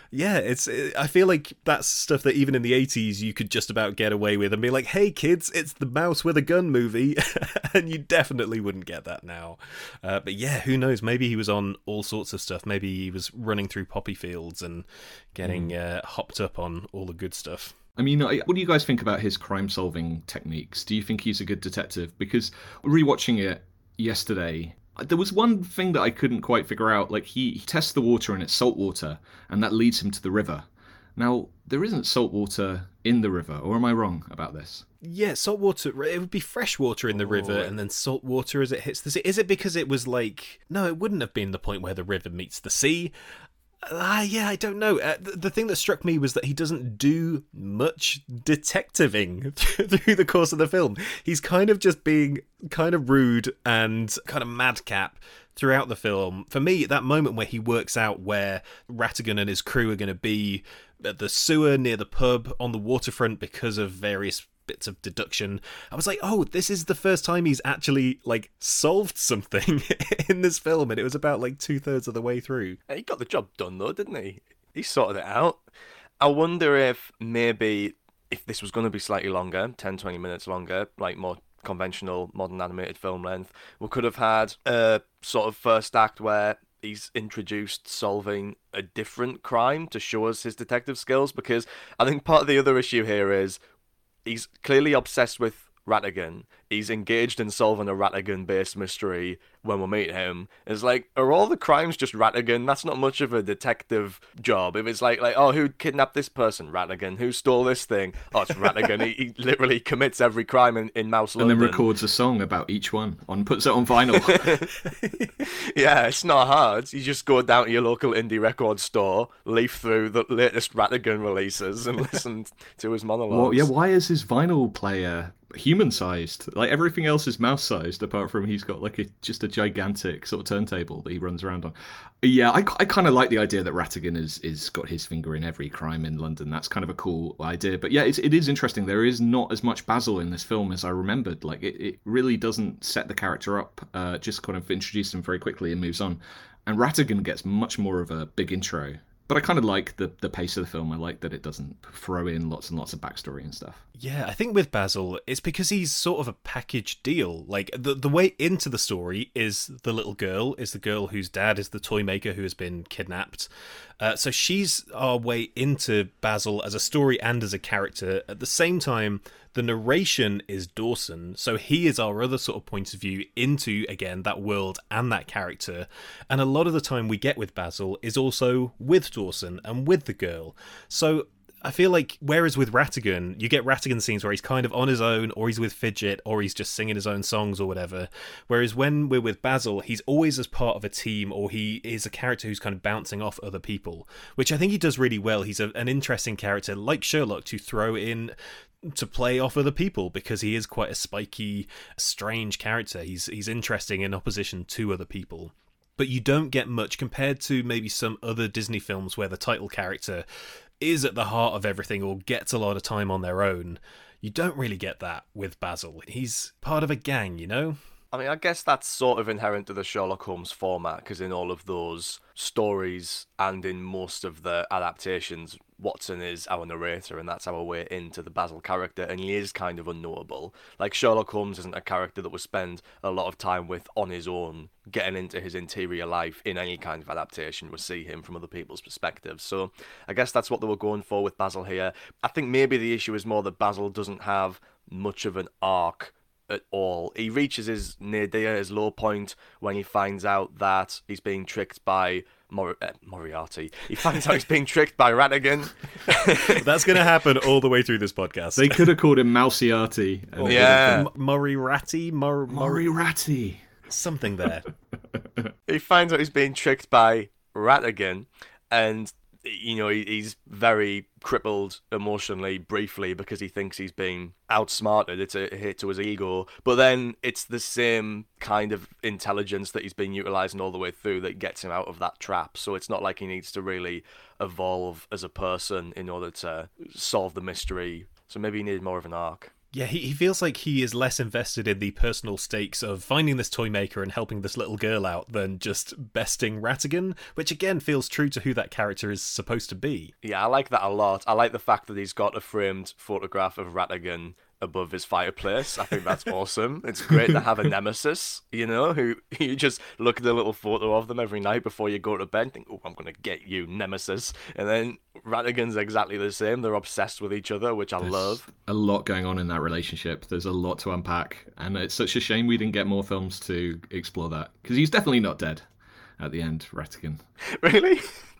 A: yeah, it's it, I feel like that's stuff that even in the 80s you could just about get away with and be like, "Hey kids, it's the mouse with a gun movie." and you definitely wouldn't get that now. Uh, but yeah, who knows, maybe he was on all sorts of stuff. Maybe he was running through poppy fields and getting uh, hopped up on all the good stuff.
C: I mean, I- what do you guys think about his crime solving techniques? Do you think he's a good detective? Because rewatching it yesterday, there was one thing that I couldn't quite figure out. Like, he, he tests the water and it's salt water, and that leads him to the river. Now, there isn't salt water in the river, or am I wrong about this?
A: Yeah, salt water. It would be fresh water in the river, oh, and then salt water as it hits the sea. Is it because it was like? No, it wouldn't have been the point where the river meets the sea. Ah, yeah, I don't know. Uh, the, the thing that struck me was that he doesn't do much detectiving through the course of the film. He's kind of just being kind of rude and kind of madcap throughout the film. For me, that moment where he works out where Ratigan and his crew are going to be at the sewer near the pub on the waterfront because of various bits of deduction. I was like, oh, this is the first time he's actually like solved something in this film, and it was about like two thirds of the way through.
B: He got the job done though, didn't he? He sorted it out. I wonder if maybe if this was going to be slightly longer, 10, 20 minutes longer, like more conventional modern animated film length, we could have had a sort of first act where he's introduced solving a different crime to show us his detective skills because I think part of the other issue here is he's clearly obsessed with Ratigan. He's engaged in solving a Ratigan based mystery when we meet him. It's like, are all the crimes just Ratigan? That's not much of a detective job. If it's like, like, oh, who kidnapped this person? Ratigan. Who stole this thing? Oh, it's Ratigan. he, he literally commits every crime in, in Mouse
C: And then records a song about each one and puts it on vinyl.
B: yeah, it's not hard. You just go down to your local indie record store, leaf through the latest Ratigan releases, and listen to his monologues.
C: well, yeah, why is his vinyl player human sized? Like everything else is mouse sized, apart from he's got like a just a gigantic sort of turntable that he runs around on. Yeah, I, I kind of like the idea that Ratigan is is got his finger in every crime in London. That's kind of a cool idea. But yeah, it's, it is interesting. There is not as much Basil in this film as I remembered. Like it, it really doesn't set the character up. Uh, just kind of introduce him very quickly and moves on. And Ratigan gets much more of a big intro but I kind of like the the pace of the film. I like that it doesn't throw in lots and lots of backstory and stuff.
A: Yeah, I think with Basil, it's because he's sort of a package deal. Like the the way into the story is the little girl, is the girl whose dad is the toy maker who has been kidnapped. Uh, so she's our way into Basil as a story and as a character. At the same time, the narration is Dawson, so he is our other sort of point of view into again that world and that character. And a lot of the time we get with Basil is also with Dawson and with the girl. So I feel like whereas with Ratigan, you get Ratigan scenes where he's kind of on his own, or he's with Fidget, or he's just singing his own songs or whatever. Whereas when we're with Basil, he's always as part of a team, or he is a character who's kind of bouncing off other people, which I think he does really well. He's a, an interesting character, like Sherlock, to throw in to play off other people because he is quite a spiky, strange character. He's he's interesting in opposition to other people but you don't get much compared to maybe some other Disney films where the title character is at the heart of everything or gets a lot of time on their own. You don't really get that with Basil. He's part of a gang, you know?
B: I mean, I guess that's sort of inherent to the Sherlock Holmes format because in all of those stories and in most of the adaptations, Watson is our narrator, and that's our way into the Basil character, and he is kind of unknowable. Like Sherlock Holmes isn't a character that we spend a lot of time with on his own, getting into his interior life in any kind of adaptation. We see him from other people's perspectives. So I guess that's what they were going for with Basil here. I think maybe the issue is more that Basil doesn't have much of an arc at all. He reaches his nadir, his low point, when he finds out that he's being tricked by Mor- uh, Moriarty. He finds out he's being tricked by Ratigan.
A: That's going to happen all the way through this podcast.
C: They could have called him Mousiarty. and-
B: yeah.
A: M- Moriarty? Mor- Mor-
C: Moriarty.
A: something there.
B: he finds out he's being tricked by Ratigan, and you know he, he's very crippled emotionally briefly because he thinks he's being outsmarted. It's a hit to his ego, but then it's the same kind of intelligence that he's been utilizing all the way through that gets him out of that trap. So it's not like he needs to really evolve as a person in order to solve the mystery. So maybe he needed more of an arc.
A: Yeah, he, he feels like he is less invested in the personal stakes of finding this toy maker and helping this little girl out than just besting Ratigan, which again feels true to who that character is supposed to be.
B: Yeah, I like that a lot. I like the fact that he's got a framed photograph of Ratigan above his fireplace. I think that's awesome. It's great to have a nemesis, you know, who you just look at a little photo of them every night before you go to bed and think, oh, I'm going to get you, nemesis. And then Ratigan's exactly the same. They're obsessed with each other, which I love.
C: A lot going on in that relationship. There's a lot to unpack, and it's such a shame we didn't get more films to explore that because he's definitely not dead at the end, Ratigan.
B: Really?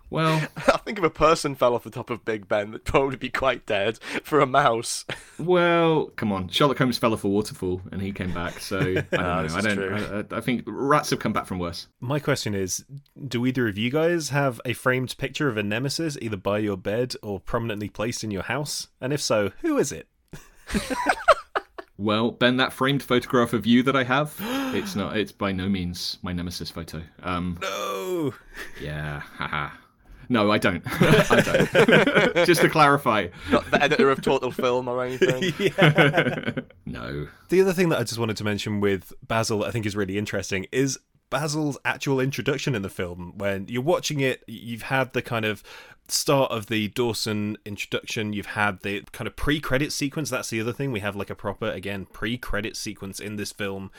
C: Well,
B: I think if a person fell off the top of Big Ben, that'd probably be quite dead for a mouse.
C: well, come on. Sherlock Holmes fell off a waterfall and he came back. So I don't
B: Ah,
C: know. I don't. I, I think rats have come back from worse.
A: My question is Do either of you guys have a framed picture of a nemesis either by your bed or prominently placed in your house? And if so, who is it?
C: Well, Ben, that framed photograph of you that I have, it's not. It's by no means my nemesis photo. Um,
A: No!
C: yeah, haha. No, I don't. I don't. Just to clarify.
B: Not the editor of Total Film or anything.
C: No.
A: The other thing that I just wanted to mention with Basil, I think is really interesting, is Basil's actual introduction in the film. When you're watching it, you've had the kind of start of the Dawson introduction, you've had the kind of pre credit sequence. That's the other thing. We have like a proper, again, pre credit sequence in this film.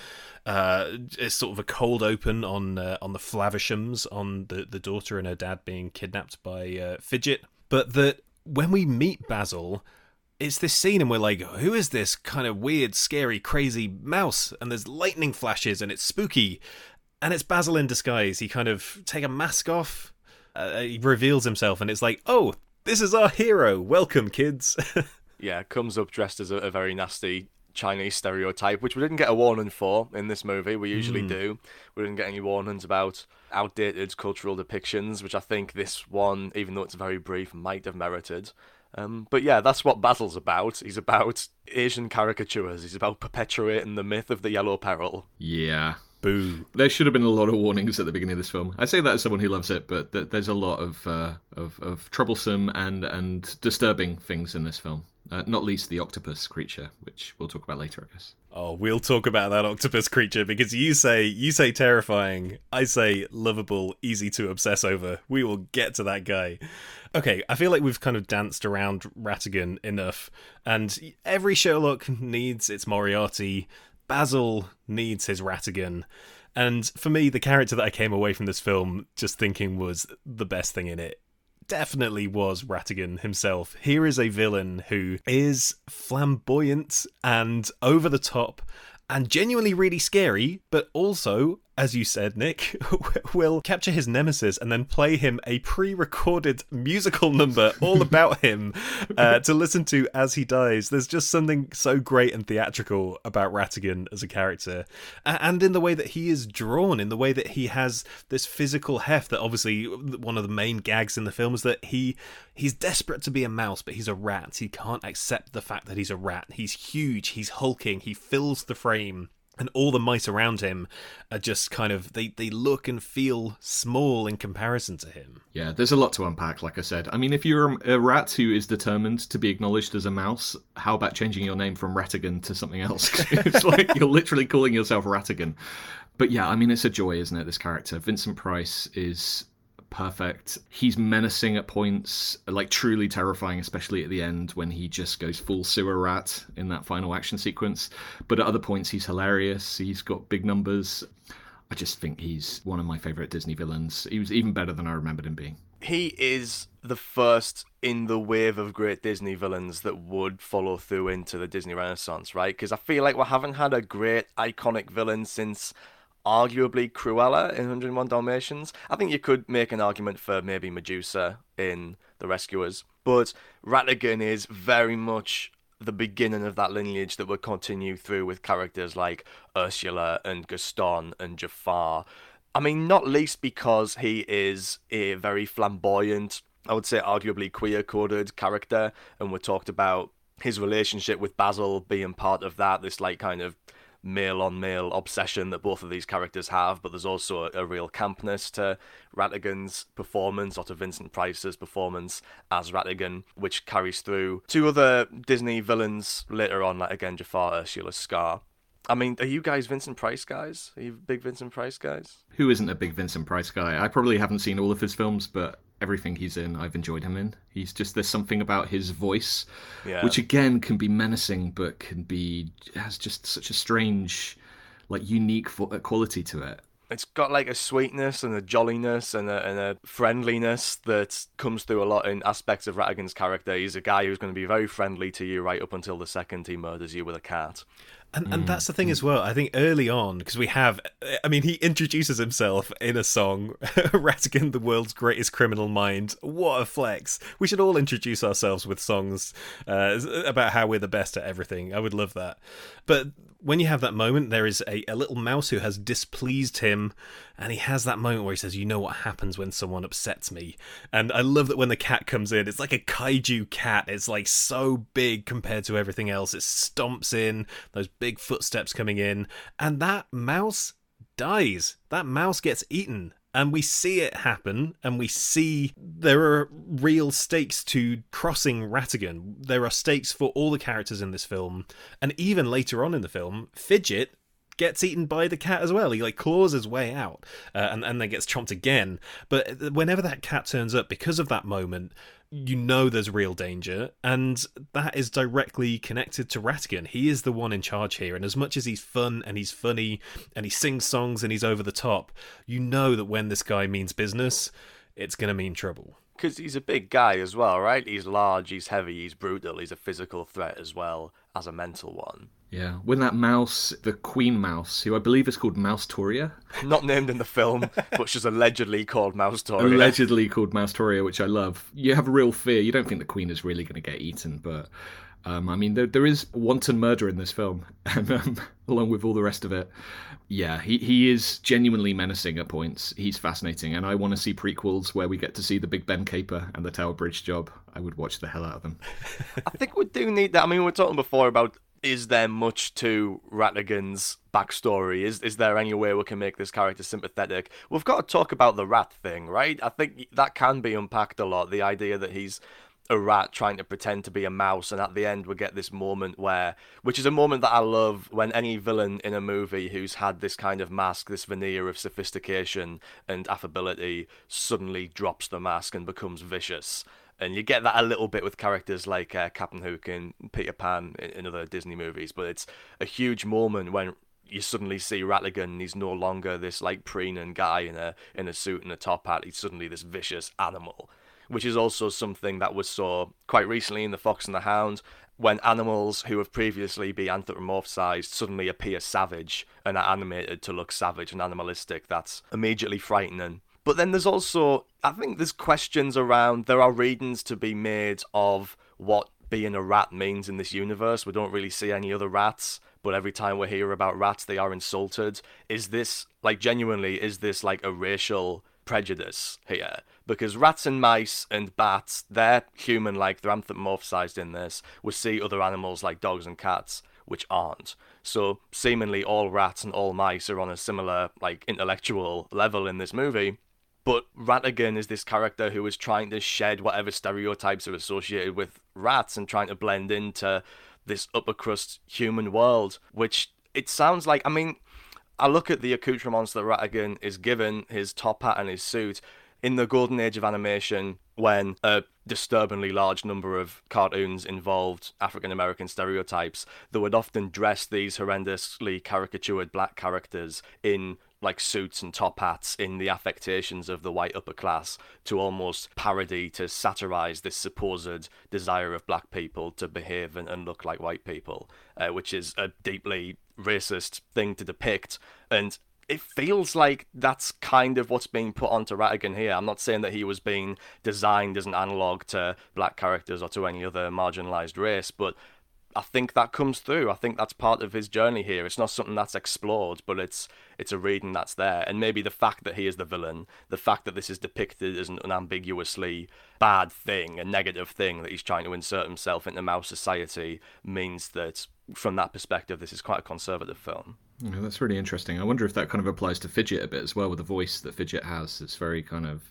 A: Uh, it's sort of a cold open on uh, on the Flavershams, on the, the daughter and her dad being kidnapped by uh, Fidget. But that when we meet Basil, it's this scene and we're like who is this kind of weird scary crazy mouse and there's lightning flashes and it's spooky and it's basil in disguise he kind of take a mask off uh, he reveals himself and it's like oh this is our hero welcome kids
B: yeah, comes up dressed as a, a very nasty Chinese stereotype, which we didn't get a warning for in this movie. We usually do. We didn't get any warnings about outdated cultural depictions, which I think this one, even though it's very brief, might have merited. Um, but yeah, that's what Basil's about. He's about Asian caricatures. He's about perpetuating the myth of the Yellow Peril.
C: Yeah.
A: Boo
C: There should have been a lot of warnings at the beginning of this film. I say that as someone who loves it, but th- there's a lot of, uh, of of troublesome and and disturbing things in this film. Uh, not least the octopus creature, which we'll talk about later, I guess.
A: Oh, we'll talk about that octopus creature because you say you say terrifying, I say lovable, easy to obsess over. We will get to that guy. Okay, I feel like we've kind of danced around Ratigan enough, and every Sherlock needs its Moriarty. Basil needs his Ratigan. And for me, the character that I came away from this film just thinking was the best thing in it definitely was Ratigan himself. Here is a villain who is flamboyant and over the top and genuinely really scary, but also as you said, Nick, will capture his nemesis and then play him a pre recorded musical number all about him uh, to listen to as he dies. There's just something so great and theatrical about Ratigan as a character. And in the way that he is drawn, in the way that he has this physical heft that obviously one of the main gags in the film is that he he's desperate to be a mouse, but he's a rat. He can't accept the fact that he's a rat. He's huge, he's hulking, he fills the frame and all the mice around him are just kind of they, they look and feel small in comparison to him.
C: Yeah there's a lot to unpack like i said. I mean if you're a rat who is determined to be acknowledged as a mouse how about changing your name from ratigan to something else? It's like you're literally calling yourself ratigan but yeah i mean it's a joy isn't it this character? Vincent price is perfect. He's menacing at points, like truly terrifying, especially at the end when he just goes full sewer rat in that final action sequence. But at other points, he's hilarious. He's got big numbers. I just think he's one of my favorite Disney villains. He was even better than I remembered him being.
B: He is the first in the wave of great Disney villains that would follow through into the Disney Renaissance, right? Because I feel like we haven't had a great iconic villain since arguably Cruella in 101 Dalmatians. I think you could make an argument for maybe Medusa in The Rescuers, but Ratigan is very much the beginning of that lineage that would continue through with characters like Ursula and Gaston and Jafar. I mean, not least because he is a very flamboyant, I would say arguably queer coded character, and we talked about his relationship with Basil being part of that, this like kind of male on male obsession that both of these characters have, but there's also a, a, real campness to Ratigan's performance or to Vincent Price's performance as Ratigan, which carries through two other Disney villains later on, like again Jafar, Ursula, Scar. I mean, are you guys Vincent Price guys? Are you big Vincent Price guys?
C: Who isn't a big Vincent Price guy? I probably haven't seen all of his films, but everything he's in, I've enjoyed him in. He's just there's something about his voice, yeah. which again can be menacing, but can be has just such a strange, like unique uh, quality to it.
B: It's got like a sweetness and a jolliness and a, and a friendliness that comes through a lot in aspects of Ratigan's character. He's a guy who's going to be very friendly to you right up until the second he murders you with a cat.
A: And mm. and that's the thing as well. I think early on, because we have, I mean, he introduces himself in a song, Ratigan, the world's greatest criminal mind. What a flex! We should all introduce ourselves with songs uh, about how we're the best at everything. I would love that. But when you have that moment, there is a, a little mouse who has displeased him, and he has that moment where he says, You know what happens when someone upsets me. And I love that when the cat comes in, it's like a kaiju cat. It's like so big compared to everything else. It stomps in, those big footsteps coming in, and that mouse dies. That mouse gets eaten and we see it happen and we see there are real stakes to crossing Ratigan. There are stakes for all the characters in this film, and even later on in the film, Fidget gets eaten by the cat as well. He like claws his way out, uh, and and then gets chomped again. But whenever that cat turns up, because of that moment, you know there's real danger, and that is directly connected to Ratigan. He is the one in charge here, and as much as he's fun and he's funny and he sings songs and he's over the top, you know that when this guy means business, it's going to mean trouble.
B: Because he's a big guy as well, right? He's large, he's heavy, he's brutal, he's a physical threat as well as a mental one.
C: Yeah, when that mouse, the queen mouse, who I believe is called Mousetoria,
B: Not named in the film, but she's allegedly called Mousetoria.
C: Allegedly called Mousetoria, which I love. You have a real fear. You don't think the queen is really going to get eaten, but um, I mean, there, there is wanton murder in this film, and um, along with all the rest of it. Yeah, he, he is genuinely menacing at points. He's fascinating, and I want to see prequels where we get to see the Big Ben caper and the Tower Bridge job. I would watch the hell out of them.
B: I think we do need that. I mean, we are talking before about is there much to Ratigan's backstory? Is is there any way we can make this character sympathetic? We've got to talk about the rat thing, right? I think that can be unpacked a lot. The idea that he's a rat trying to pretend to be a mouse, and at the end we get this moment where, which is a moment that I love when any villain in a movie who's had this kind of mask, this veneer of sophistication and affability, suddenly drops the mask and becomes vicious. And you get that a little bit with characters like uh, Captain Hook and Peter Pan in, in other Disney movies, but it's a huge moment when you suddenly see Ratigan. He's no longer this like preening guy in a in a suit and a top hat. He's suddenly this vicious animal, which is also something that was saw quite recently in The Fox and the Hound, when animals who have previously been anthropomorphized suddenly appear savage and are animated to look savage and animalistic. That's immediately frightening. But then there's also, I think there's questions around, there are readings to be made of what being a rat means in this universe. We don't really see any other rats, but every time we hear about rats, they are insulted. Is this, like, genuinely, is this like a racial prejudice here? Because rats and mice and bats, they're human like, they're anthropomorphized in this. We see other animals like dogs and cats, which aren't. So, seemingly, all rats and all mice are on a similar, like, intellectual level in this movie but Ratigan is this character who is trying to shed whatever stereotypes are associated with rats and trying to blend into this upper crust human world, which it sounds like. I mean, I look at the accoutrements that Ratigan is given, his top hat and his suit, in the golden age of animation, when a disturbingly large number of cartoons involved African American stereotypes, that would often dress these horrendously caricatured black characters in like suits and top hats in the affectations of the white upper class to almost parody to satirize this supposed desire of black people to behave and, and look like white people uh, which is a deeply racist thing to depict and it feels like that's kind of what's being put onto Ratigan here. I'm not saying that he was being designed as an analog to black characters or to any other marginalized race, but I think that comes through. I think that's part of his journey here. It's not something that's explored, but it's it's a reading that's there. And maybe the fact that he is the villain, the fact that this is depicted as an unambiguously bad thing, a negative thing that he's trying to insert himself into mouse society, means that from that perspective, this is quite a conservative film.
C: Yeah, that's really interesting. I wonder if that kind of applies to Fidget a bit as well, with the voice that Fidget has. It's very kind of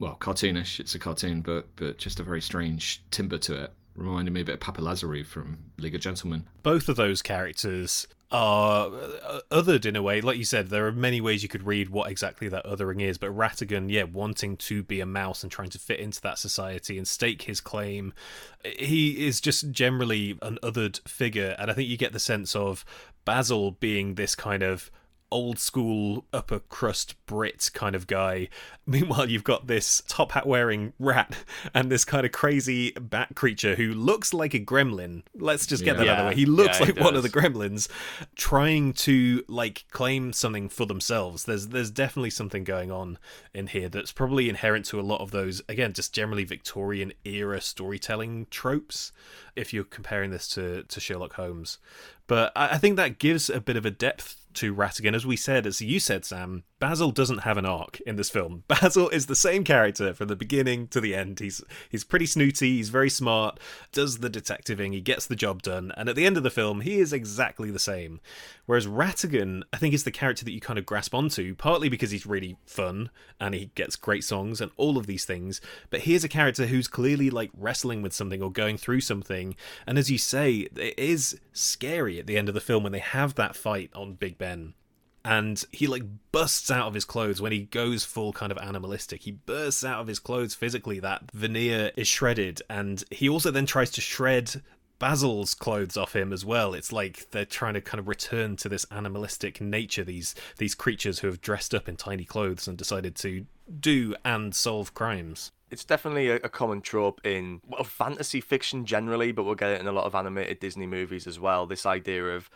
C: well cartoonish. It's a cartoon, but but just a very strange timbre to it reminding me a bit of Papa Lazarou from League of Gentlemen.
A: Both of those characters are uh, othered in a way. Like you said, there are many ways you could read what exactly that othering is, but Ratigan, yeah, wanting to be a mouse and trying to fit into that society and stake his claim, he is just generally an othered figure. And I think you get the sense of Basil being this kind of old school upper crust Brit kind of guy. Meanwhile, you've got this top hat wearing rat and this kind of crazy bat creature who looks like a gremlin. Let's just get yeah. that out of the way. He looks
B: yeah,
A: like one of the gremlins trying to like claim something for themselves. There's there's definitely something going on in here that's probably inherent to a lot of those again, just generally Victorian era storytelling tropes if you're comparing this to to Sherlock Holmes. But I, I think that gives a bit of a depth to Ratigan. As we said, as you said, Sam, Basil doesn't have an arc in this film. Basil is the same character from the beginning to the end. He's he's pretty snooty, he's very smart, does the detectiving, he gets the job done, and at the end of the film, he is exactly the same. Whereas Ratigan, I think, is the character that you kind of grasp onto, partly because he's really fun and he gets great songs and all of these things, but he is a character who's clearly like wrestling with something or going through something. And as you say, it is scary at the end of the film when they have that fight on Big Ben and he like busts out of his clothes when he goes full kind of animalistic. He bursts out of his clothes physically. That veneer is shredded, and he also then tries to shred Basil's clothes off him as well. It's like they're trying to kind of return to this animalistic nature. These these creatures who have dressed up in tiny clothes and decided to do and solve crimes.
B: It's definitely a, common trope in well, fantasy fiction generally, but we'll get it in a lot of animated Disney movies as well. This idea of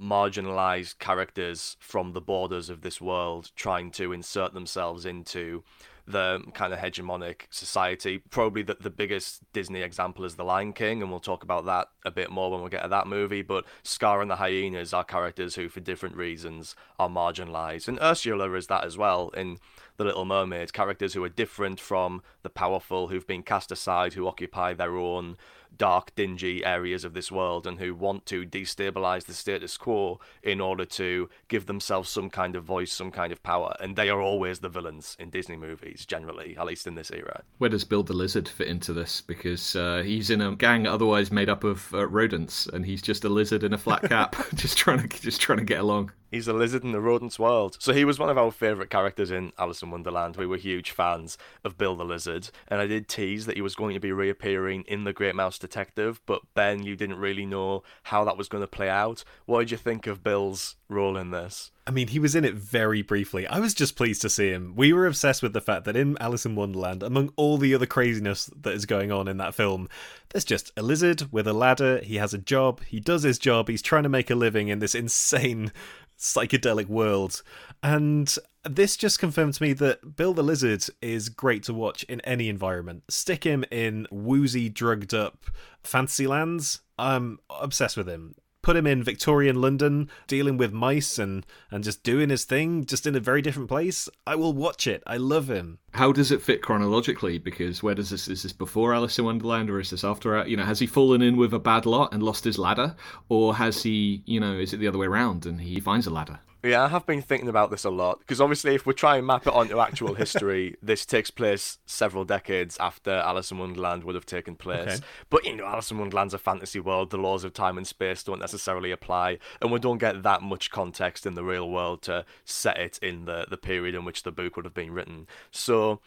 B: marginalized characters from the borders of this world trying to insert themselves into the kind of hegemonic society. Probably the, the biggest Disney example is The Lion King, and we'll talk about that a bit more when we get to that movie. But Scar and the hyenas are characters who, for different reasons, are marginalized. And Ursula is that as well in The Little Mermaid. Characters who are different from the powerful, who've been cast aside, who occupy their own dark, dingy areas of this world and who want to destabilize the status quo in order to give themselves some kind of voice, some kind of power. And they are always the villains in Disney movies, generally, at least in this era.
C: Where does Bill the Lizard fit into this? Because uh, he's in a gang otherwise made up of uh, rodents, and he's just a lizard in a flat cap, just trying to just trying to get along.
B: He's a lizard in the rodents world. So he was one of our favourite characters in Alice in Wonderland. We were huge fans of Bill the Lizard. And I did tease that he was going to be reappearing in The Great Mouse Detective, but Ben, you didn't really know how that was going to play out. What did you think of Bill's role in this?
A: I mean, he was in it very briefly. I was just pleased to see him. We were obsessed with the fact that in Alice in Wonderland, among all the other craziness that is going on in that film, there's just a lizard with a ladder. He has a job. He does his job. He's trying to make a living in this insane psychedelic world. And this just confirmed to me that Bill the Lizard is great to watch in any environment. Stick him in woozy, drugged up fantasy lands. I'm obsessed with him put him in Victorian London dealing with mice and and just doing his thing just in a very different place, I will watch it. I love him.
C: How does it fit chronologically? Because where does this is this before Alice in Wonderland or is this after? You know, has he fallen in with a bad lot and lost his ladder, or has he, you know, is it the other way around and he finds a ladder?
B: Yeah, I have been thinking about this a lot because obviously, if we try and map it onto actual history, this takes place several decades after Alice in Wonderland would have taken place. Okay. But you know, Alice in Wonderland's a fantasy world; the laws of time and space don't necessarily apply, and we don't get that much context in the real world to set it in the the period in which the book would have been written. So,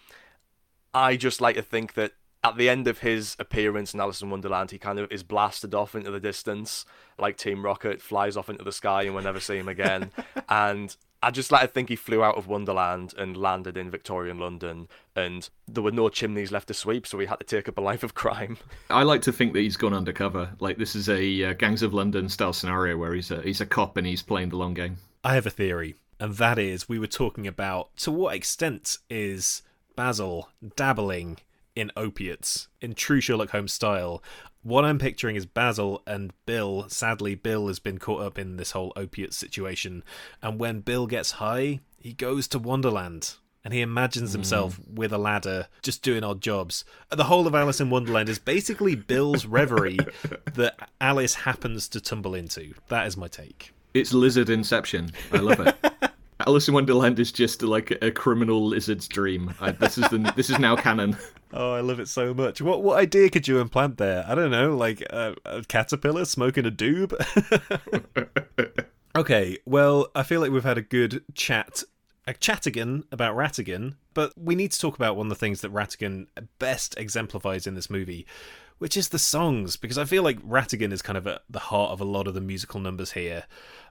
B: I just like to think that at the end of his appearance in Alice in Wonderland, he kind of is blasted off into the distance, like Team Rocket, flies off into the sky, and we'll never see him again. and I just like to think he flew out of Wonderland and landed in Victorian London, and there were no chimneys left to sweep, so he had to take up a life of crime.
C: I like to think that he's gone undercover. Like this is a uh, Gangs of London style scenario where he's a he's a cop and he's playing the long game.
A: I have a theory, and that is we were talking about to what extent is Basil dabbling in opiates in true Sherlock Holmes style. What I'm picturing is Basil and Bill. Sadly, Bill has been caught up in this whole opiate situation, and when Bill gets high, he goes to Wonderland and he imagines himself mm. with a ladder just doing odd jobs. The whole of Alice in Wonderland is basically Bill's reverie that Alice happens to tumble into. That is my take.
C: It's lizard inception. I love it. Alice in Wonderland is just like a criminal lizard's dream. I, this is the this is now canon.
A: Oh, I love it so much. What what idea could you implant there? I don't know, like a, a caterpillar smoking a doob. okay, well, I feel like we've had a good chat, a chattigan about Ratigan, but we need to talk about one of the things that Ratigan best exemplifies in this movie, which is the songs, because I feel like Ratigan is kind of at the heart of a lot of the musical numbers here.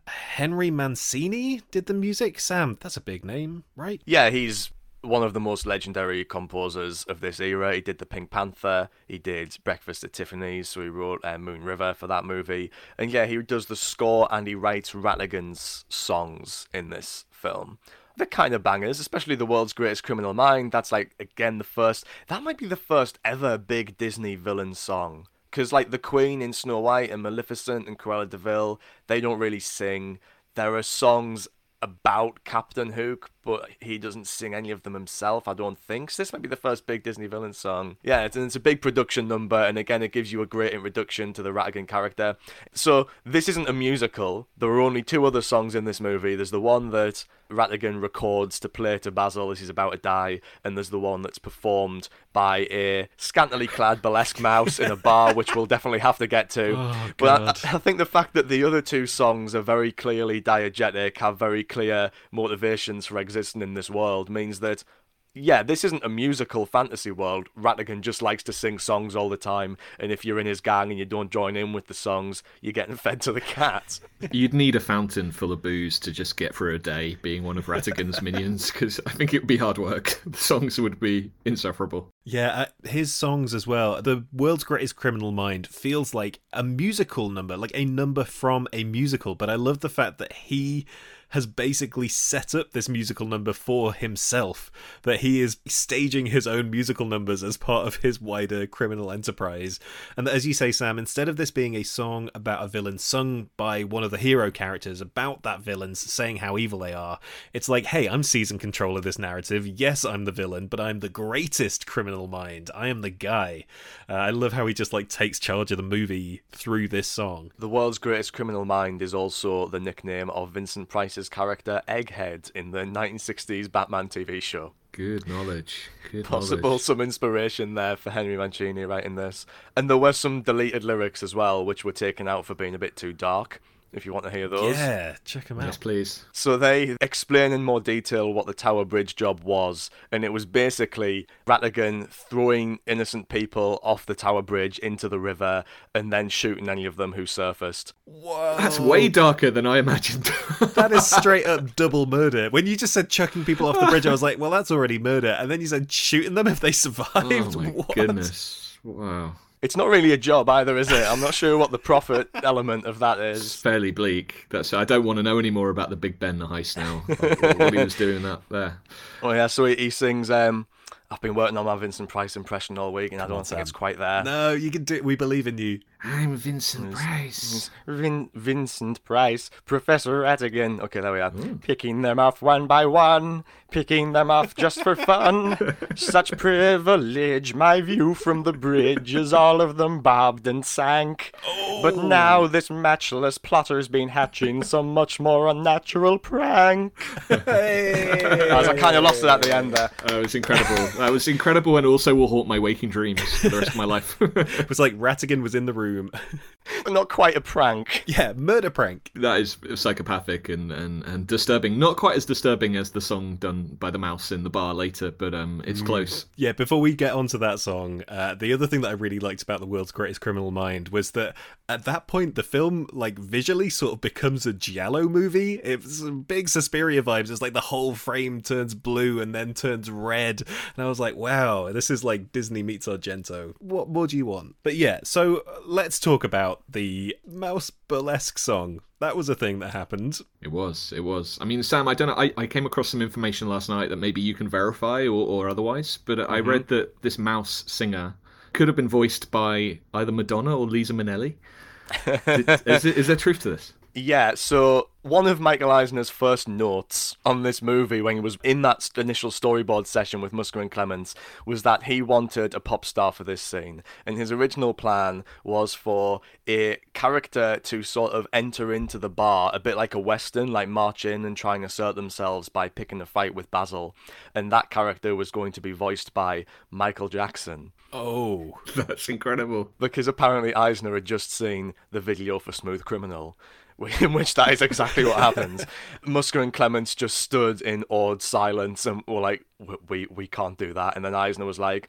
A: Henry Mancini did the music. Sam, that's a big name, right?
B: Yeah, he's one of the most legendary composers of this era. He did The Pink Panther, he did Breakfast at Tiffany's, so he wrote uh, Moon River for that movie. And yeah, he does the score and he writes Ratigan's songs in this film. They're kind of bangers, especially The World's Greatest Criminal Mind. That's like, again, the first, that might be the first ever big Disney villain song. Because, like, the Queen in Snow White and Maleficent and Cruella de they don't really sing. There are songs about Captain Hook, but he doesn't sing any of them himself, I don't think. So this might be the first big Disney villain song. Yeah, it's, it's a big production number, and again, it gives you a great introduction to the Ratigan character. So this isn't a musical. There are only two other songs in this movie. There's the one that Ratigan records to play to Basil as he's about to die, and there's the one that's performed by a scantily clad burlesque mouse in a bar, which we'll definitely have to get to.
A: Oh,
B: but I, I, think the fact that the other two songs are very clearly diegetic, have very clear motivations for existing in this world, means that yeah, this isn't a musical fantasy world. Ratigan just likes to sing songs all the time, and if you're in his gang and you don't join in with the songs, you're getting fed to the cat.
C: You'd need a fountain full of booze to just get through a day being one of Ratigan's minions, because I think it would be hard work. The songs would be insufferable.
A: Yeah, uh, his songs as well. The World's Greatest Criminal Mind feels like a musical number, like a number from a musical, but I love the fact that he has basically set up this musical number for himself, that he is staging his own musical numbers as part of his wider criminal enterprise. And that, as you say, Sam, instead of this being a song about a villain sung by one of the hero characters about that villain saying how evil they are, it's like, hey, I'm seizing control of this narrative. Yes, I'm the villain, but I'm the greatest criminal Mind. I am the guy. Uh, I love how he just like takes charge of the movie through this song.
B: The world's greatest criminal mind is also the nickname of Vincent Price's character Egghead in the 1960s Batman TV show.
C: Good knowledge. Good
B: Possible
C: knowledge.
B: some inspiration there for Henry Mancini writing this. And there were some deleted lyrics as well, which were taken out for being a bit too dark. If you want to hear those.
A: Yeah, check them out.
C: Yes, please.
B: So they explain in more detail what the Tower Bridge job was, and it was basically Ratigan throwing innocent people off the Tower Bridge into the river and then shooting any of them who surfaced.
A: Whoa,
C: That's way darker than I imagined.
A: that is straight up double murder. When you just said chucking people off the bridge, I was like, well, that's already murder. And then you said shooting them if they survived.
C: oh my
A: What?
C: goodness. Wow.
B: It's not really a job either, is it? I'm not sure what the profit element of that is.
C: It's fairly bleak. That's I don't want to know any more about the Big Ben heist now. Like, what he was doing that there.
B: Oh yeah, so he, he sings. Um, I've been working on my Vincent Price impression all week, and I don't
A: on,
B: think
A: Sam.
B: it's quite there.
A: No, you can do it. We believe in you.
C: I'm Vincent Price.
B: Vin- Vincent Price, Professor Ratigan. Okay, there we are. Hmm. Picking them off one by one, picking them off just for fun. Such privilege, my view from the bridge is all of them bobbed and sank. But oh. now this matchless plotter's been hatching some much more unnatural prank. I, was, I kind of lost it at the end there.
C: Oh, that was incredible. That was incredible, and also will haunt my waking dreams for the rest of my life.
A: It was like Ratigan was in the room.
B: But not quite a prank.
A: yeah, murder prank.
C: that is psychopathic and, and, and disturbing. Not quite as disturbing as the song done by the mouse in the bar later, but um, it's close.
A: Yeah, before we get onto that song, uh, the other thing that I really liked about the world's greatest criminal mind was that at that point the film, like visually, sort of becomes a giallo movie. It's big Suspiria vibes. It's like the whole frame turns blue and then turns red, and I was like, wow, this is like Disney meets Argento. What more do you want? But yeah, so uh, let's talk about the mouse burlesque song. That was a thing that happened.
C: It was. It was. I mean, Sam, I don't know. I, I came across some information last night that maybe you can verify or, or otherwise, but I mm-hmm. read that this mouse singer could have been voiced by either Madonna or Liza Minnelli. Did, is, it- is there truth to this?
B: Yeah, so one of Michael Eisner's first notes on this movie when he was in that initial storyboard session with Musker and Clements was that he wanted a pop star for this scene. And his original plan was for a character to sort of enter into the bar, a bit like a Western, like march in and try and assert themselves by picking a fight with Basil. And that character was going to be voiced by Michael Jackson.
A: Oh,
C: That's incredible.
B: Because apparently Eisner had just seen the video for Smooth Criminal, in which that is exactly what happens. Musker and Clements just stood in awed silence and were like, "We we, can't do that." And then Eisner was like,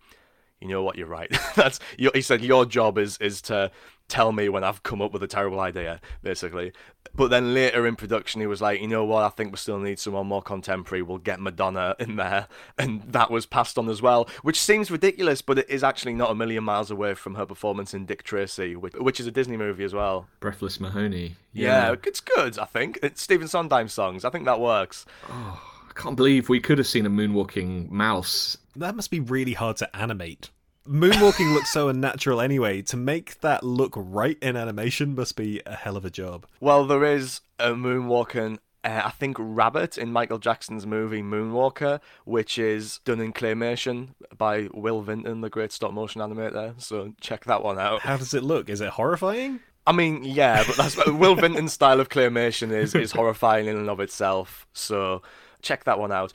B: "You know what? You're right. That's." He said, "Your job is is to." Tell me when I've come up with a terrible idea, basically. But then later in production, he was like, you know what? I think we still need someone more contemporary. We'll get Madonna in there. And that was passed on as well, which seems ridiculous, but it is actually not a million miles away from her performance in Dick Tracy, which, which is a Disney movie as well.
C: Breathless Mahoney.
B: Yeah, it's good, I think. It's Stephen Sondheim songs. I think that works.
C: Oh, I can't believe we could have seen a moonwalking mouse.
A: that must be really hard to animate. Moonwalking looks so unnatural anyway. To make that look right in animation must be a hell of a job.
B: Well, there is a moonwalking. Uh, I think Rabbit in Michael Jackson's movie Moonwalker, which is done in claymation by Will Vinton, the great stop motion animator. So check that one out.
A: How does it look? Is it horrifying?
B: I mean, yeah, but that's Will Vinton's style of claymation is is horrifying in and of itself. So check that one out.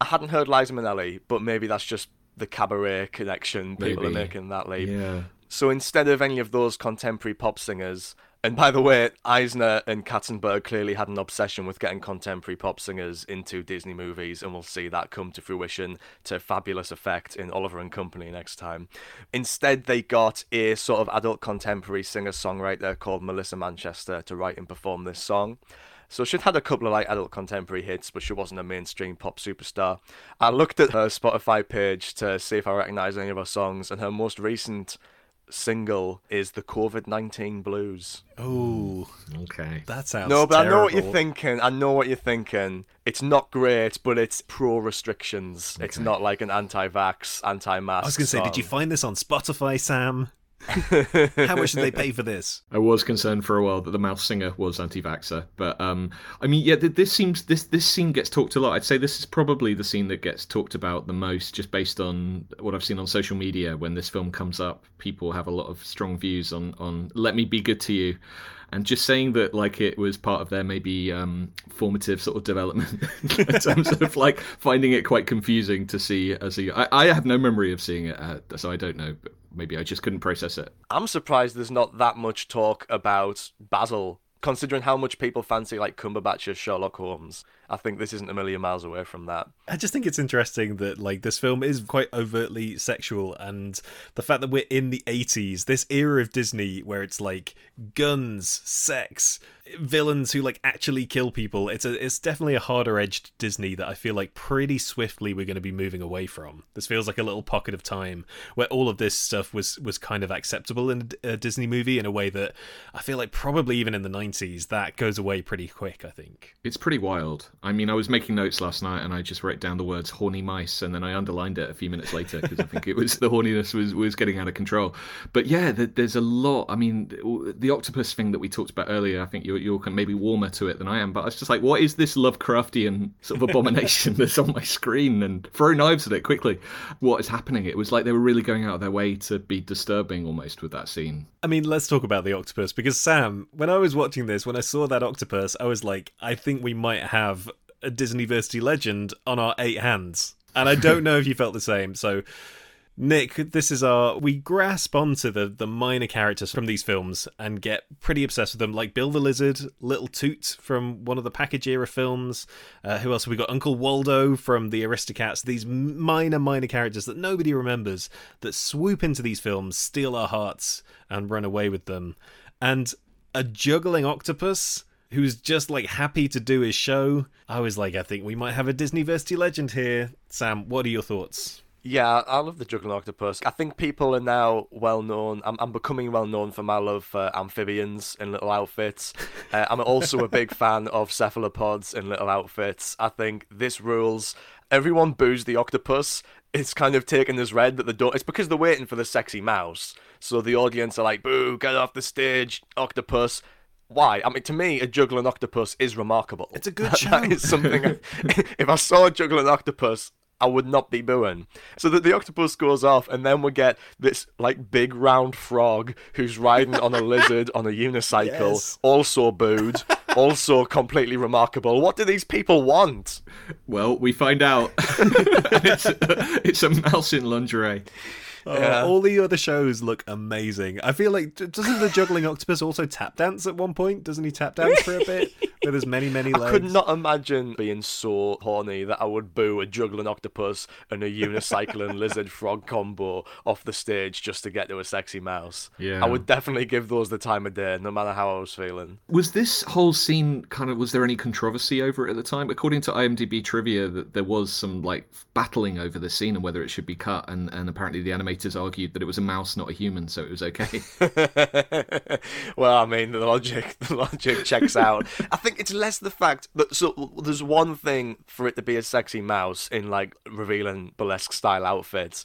B: I hadn't heard Liza Minnelli, but maybe that's just the cabaret connection. People
C: Maybe.
B: are making that leap.
C: Yeah.
B: So instead of any of those contemporary pop singers, and by the way, Eisner and Katzenberg clearly had an obsession with getting contemporary pop singers into Disney movies, and we'll see that come to fruition to fabulous effect in Oliver and Company next time. Instead, they got a sort of adult contemporary singer songwriter called Melissa Manchester to write and perform this song. So she'd had a couple of like adult contemporary hits, but she wasn't a mainstream pop superstar. I looked at her Spotify page to see if I recognise any of her songs, and her most recent single is the COVID nineteen blues.
A: Oh,
C: Okay.
A: that sounds
B: No, but I know what you're thinking. I know what you're thinking. It's not great, but it's pro restrictions. It's not like an anti-vax, anti-mask.
A: I was going to say, did you find this on Spotify, Sam? How much did they pay for this?
C: I was concerned for a while that the mouse singer was anti-vaxxer, but um, I mean, yeah, this seems this this scene gets talked a lot. I'd say this is probably the scene that gets talked about the most, just based on what I've seen on social media. When this film comes up, people have a lot of strong views on on "Let me be good to you." and just saying that like it was part of their maybe um, formative sort of development in terms of like finding it quite confusing to see as a I, I have no memory of seeing it uh, so I don't know maybe I just couldn't process it.
B: I'm surprised there's not that much talk about Basil considering how much people fancy like Cumberbatch as Sherlock Holmes, I think this isn't a million miles away from that.
A: I just think it's interesting that like this film is quite overtly sexual, and the fact that we're in the '80s, this era of Disney where it's like guns, sex, villains who like actually kill people. It's a it's definitely a harder edged Disney that I feel like pretty swiftly we're going to be moving away from. This feels like a little pocket of time where all of this stuff was was kind of acceptable in a Disney movie in a way that I feel like probably even in the 90s that goes away pretty quick, I think.
C: It's pretty wild. I mean, I was making notes last night and I just wrote down the words horny mice and then I underlined it a few minutes later because I think it was the horniness was was getting out of control. But yeah, there's a lot. I mean, the octopus thing that we talked about earlier, I think you're you're maybe warmer to it than I am, but I was just like, what is this Lovecraftian sort of abomination that's on my screen? And throw knives at it quickly. What is happening? It was like they were really going out of their way to be disturbing almost with that scene.
A: I mean, let's talk about the octopus because Sam, when I was watching this, when I saw that octopus, I was like, I think we might have a Disney Disneyversity legend on our eight hands. And I don't know if you felt the same. So Nick, this is our we grasp onto the the minor characters from these films and get pretty obsessed with them, like Bill the Lizard, Little Toot from one of the package era films. Uh, who else have we got? Uncle Waldo from the Aristocats. These minor minor characters that nobody remembers that swoop into these films, steal our hearts, and run away with them. And a juggling octopus who's just like happy to do his show. I was like, I think we might have a Disneyversity legend here. Sam, what are your thoughts?
B: Yeah, I love the juggling octopus. I think people are now well known. I'm, I'm becoming well known for my love for amphibians in little outfits. Uh, I'm also a big fan of cephalopods in little outfits. I think this rules. Everyone boos the octopus. It's kind of taken as read that the don't. It's because they're waiting for the sexy mouse. So the audience are like, "Boo! Get off the stage, octopus!" Why? I mean, to me, a juggling octopus is remarkable.
A: It's a good show.
B: that is something. if I saw a juggling octopus, I would not be booing. So that the octopus goes off, and then we get this like big round frog who's riding on a lizard on a unicycle, yes. also booed, also completely remarkable. What do these people want?
C: Well, we find out. it's, it's a mouse in lingerie.
A: Oh, yeah. All the other shows look amazing. I feel like doesn't the juggling octopus also tap dance at one point? Doesn't he tap dance for a bit? Where there's many many legs.
B: I could not imagine being so horny that I would boo a juggling octopus and a unicycling lizard frog combo off the stage just to get to a sexy mouse.
C: Yeah,
B: I would definitely give those the time of day, no matter how I was feeling.
C: Was this whole scene kind of? Was there any controversy over it at the time? According to IMDb trivia, that there was some like battling over the scene and whether it should be cut, and and apparently the animators argued that it was a mouse, not a human, so it was okay.
B: well, I mean, the logic, the logic checks out. I think it's less the fact that so there's one thing for it to be a sexy mouse in like revealing burlesque style outfits.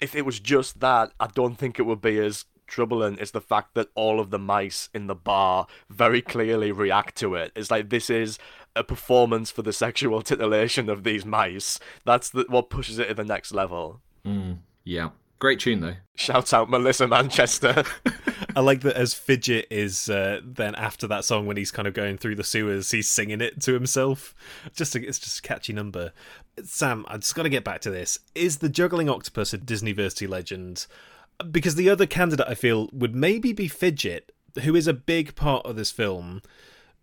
B: If it was just that, I don't think it would be as troubling is the fact that all of the mice in the bar very clearly react to it. It's like this is a performance for the sexual titillation of these mice. That's the, what pushes it to the next level.
C: Mm, yeah. Great tune though.
B: Shout out Melissa Manchester.
A: I like that as Fidget is uh, then after that song when he's kind of going through the sewers, he's singing it to himself. Just a, it's just a catchy number. Sam, I just got to get back to this. Is the juggling octopus a Disneyversity legend? Because the other candidate I feel would maybe be Fidget, who is a big part of this film,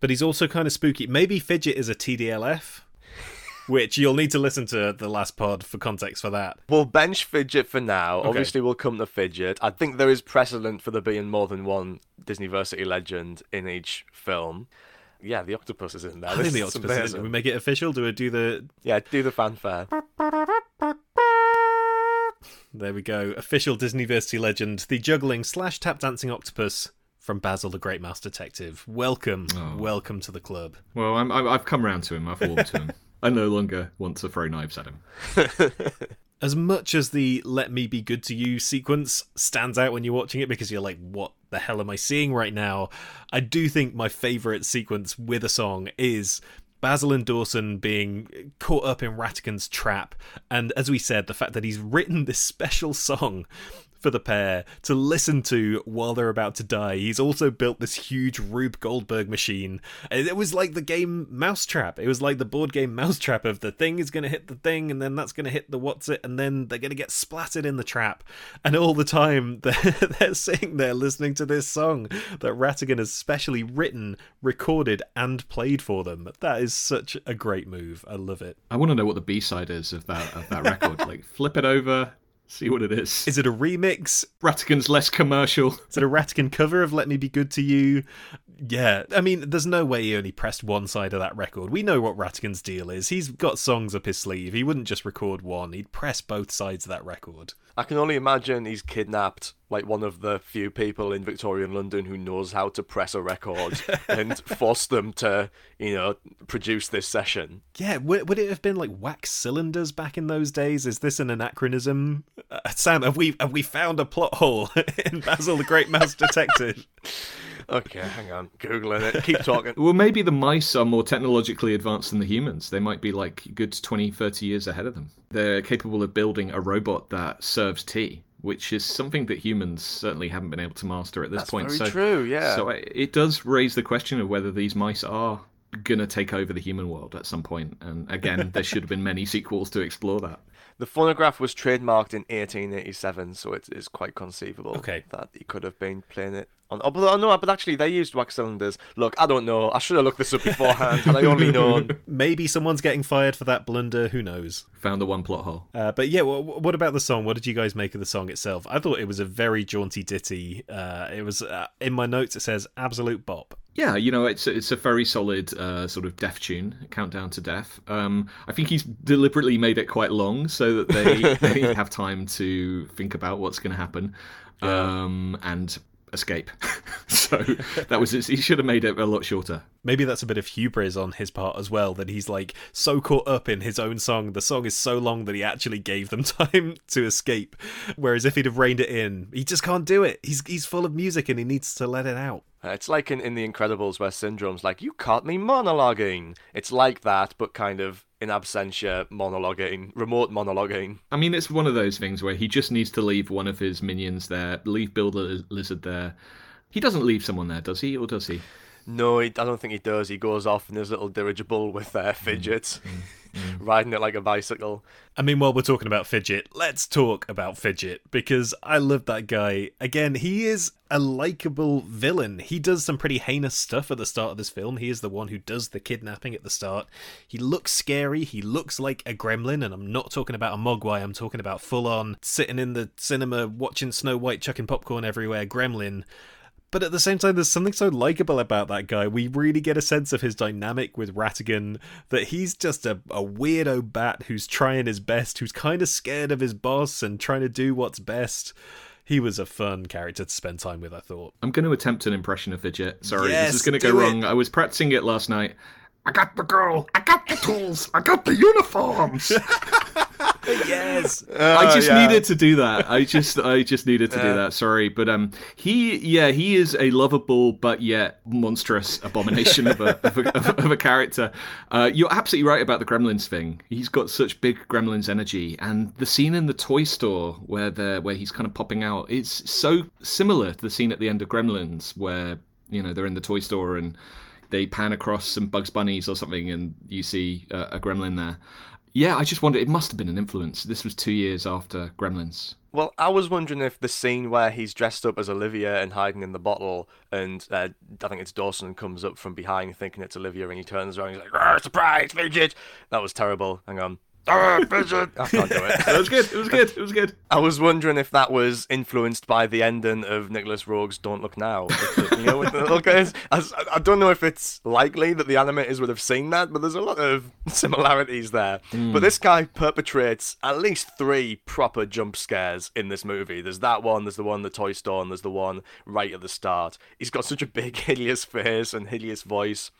A: but he's also kind of spooky. Maybe Fidget is a TDLF which you'll need to listen to the last pod for context for that.
B: We'll bench Fidget for now. Okay. Obviously, we'll come to Fidget. I think there is precedent for there being more than one Disneyversity legend in each film. Yeah, the octopus is in there.
A: I think the octopus is in We make it official. Do we do the?
B: Yeah, do the fanfare.
A: There we go. Official Disneyversity legend, the juggling slash tap dancing octopus from Basil the Great Mouse Detective. Welcome, oh. welcome to the club.
C: Well, I'm, i have come around to him. I've warmed to him. I no longer want to throw knives at him.
A: as much as the let me be good to you sequence stands out when you're watching it because you're like what the hell am i seeing right now i do think my favorite sequence with a song is Basil and Dawson being caught up in Ratigan's trap, and as we said, the fact that he's written this special song for the pair to listen to while they're about to die. He's also built this huge Rube Goldberg machine. It was like the game Mousetrap. It was like the board game Mousetrap of the thing is going to hit the thing, and then that's going to hit the what's it, and then they're going to get splattered in the trap. And all the time they're, they're sitting there listening to this song that Ratigan has specially written, recorded, and played for them. That is such a great move. I love it.
C: I want to know what the B side is of that of that record. like flip it over, See what it is.
A: Is it a remix?
C: Ratigan's less commercial.
A: Is it a Ratigan cover of Let Me Be Good to You? Yeah, I mean, there's no way he only pressed one side of that record. We know what Ratigan's deal is. He's got songs up his sleeve. He wouldn't just record one, he'd press both sides of that record.
B: I can only imagine he's kidnapped like one of the few people in Victorian London who knows how to press a record and force them to, you know, produce this session.
A: Yeah, would, would it have been like wax cylinders back in those days? Is this an anachronism? Uh, Sam, have we have we found a plot hole in Basil the Great Mouse Detective?
B: Okay, hang on. Googling it. Keep talking.
C: Well, maybe the mice are more technologically advanced than the humans. They might be like good 20, 30 years ahead of them. They're capable of building a robot that serves tea, which is something that humans certainly haven't been able to master at this point.
B: That's
C: point.
B: very
C: so,
B: true, yeah.
C: So it does raise the question of whether these mice are going to take over the human world at some point. And again, there should have been many sequels to explore that.
B: The phonograph was trademarked in 1887, so it is quite conceivable
A: Okay.
B: that he could have been playing it on. Oh, but, oh, no, but actually, they used wax cylinders. Look, I don't know. I should have looked this up beforehand. Had I only known.
A: Maybe someone's getting fired for that blunder. Who knows?
C: Found the one plot hole.
A: Uh, but yeah, wh- what about the song? What did you guys make of the song itself? I thought it was a very jaunty ditty. Uh, it was uh, in my notes. It says absolute bop.
C: Yeah, you know, it's it's a very solid uh, sort of death tune, Countdown to Death. Um, I think he's deliberately made it quite long so that they, they have time to think about what's going to happen um, and escape. so that was it. He should have made it a lot shorter.
A: Maybe that's a bit of hubris on his part as well. That he's like so caught up in his own song. The song is so long that he actually gave them time to escape. Whereas if he'd have reined it in, he just can't do it. He's he's full of music and he needs to let it out.
B: Uh, It's like in, in The Incredibles where Syndrome's like, You caught me monologuing. It's like that, but kind of in absentia monologuing, remote monologuing.
C: I mean, it's one of those things where he just needs to leave one of his minions there, leave the Lizard there. He doesn't leave someone there, does he? Or does he?
B: No, he, I don't think he does. He goes off in his little dirigible with uh, fidget, riding it like a bicycle.
A: I mean, while we're talking about Fidget, let's talk about Fidget because I love that guy. Again, he is a likable villain. He does some pretty heinous stuff at the start of this film. He is the one who does the kidnapping at the start. He looks scary. He looks like a gremlin, and I'm not talking about a mogwai. I'm talking about full on sitting in the cinema watching Snow White chucking popcorn everywhere gremlin. But at the same time, there's something so likable about that guy. We really get a sense of his dynamic with Ratigan, that he's just a, a weirdo bat who's trying his best, who's kind of scared of his boss and trying to do what's best. He was a fun character to spend time with, I thought.
C: I'm going to attempt an impression of Fidget. Sorry,
A: Yes,
C: this is going to go
A: it.
C: wrong. I was practicing it last night. I got the girl. I got the tools. I got the uniforms.
A: Yes!
C: I just
B: yeah.
C: needed to do that. I just, I just needed to do that. Sorry, but um, he, yeah, he is a lovable but yet monstrous abomination of a of a, of a, of a character. Uh, you're absolutely right about the Gremlins thing. He's got such big Gremlins energy, and the scene in the toy store where the where he's kind of popping out, it's so similar to the scene at the end of Gremlins where you know they're in the toy store and they pan across some Bugs Bunnies or something, and you see uh, a gremlin there. Yeah, I just wondered. It must have been an influence. This was two years after Gremlins.
B: Well, I was wondering if the scene where he's dressed up as Olivia and hiding in the bottle, and uh, I think it's Dawson comes up from behind thinking it's Olivia, and he turns around he's like, surprise, fidget! That was terrible. Hang on. Arr, fidget! I can't do it.
C: It was good. It was good. It was good.
B: I was wondering if that was influenced by the ending of Nicholas Roeg's Don't Look Now. Because, you know, with the look at I, I don't know if it's likely that the animators would have seen that, but there's a lot of similarities there. Hmm. But this guy perpetrates at least three proper jump scares in this movie. There's that one, there's the one the toy store, and there's the one right at the start. He's got such a big, hideous face and hideous voice.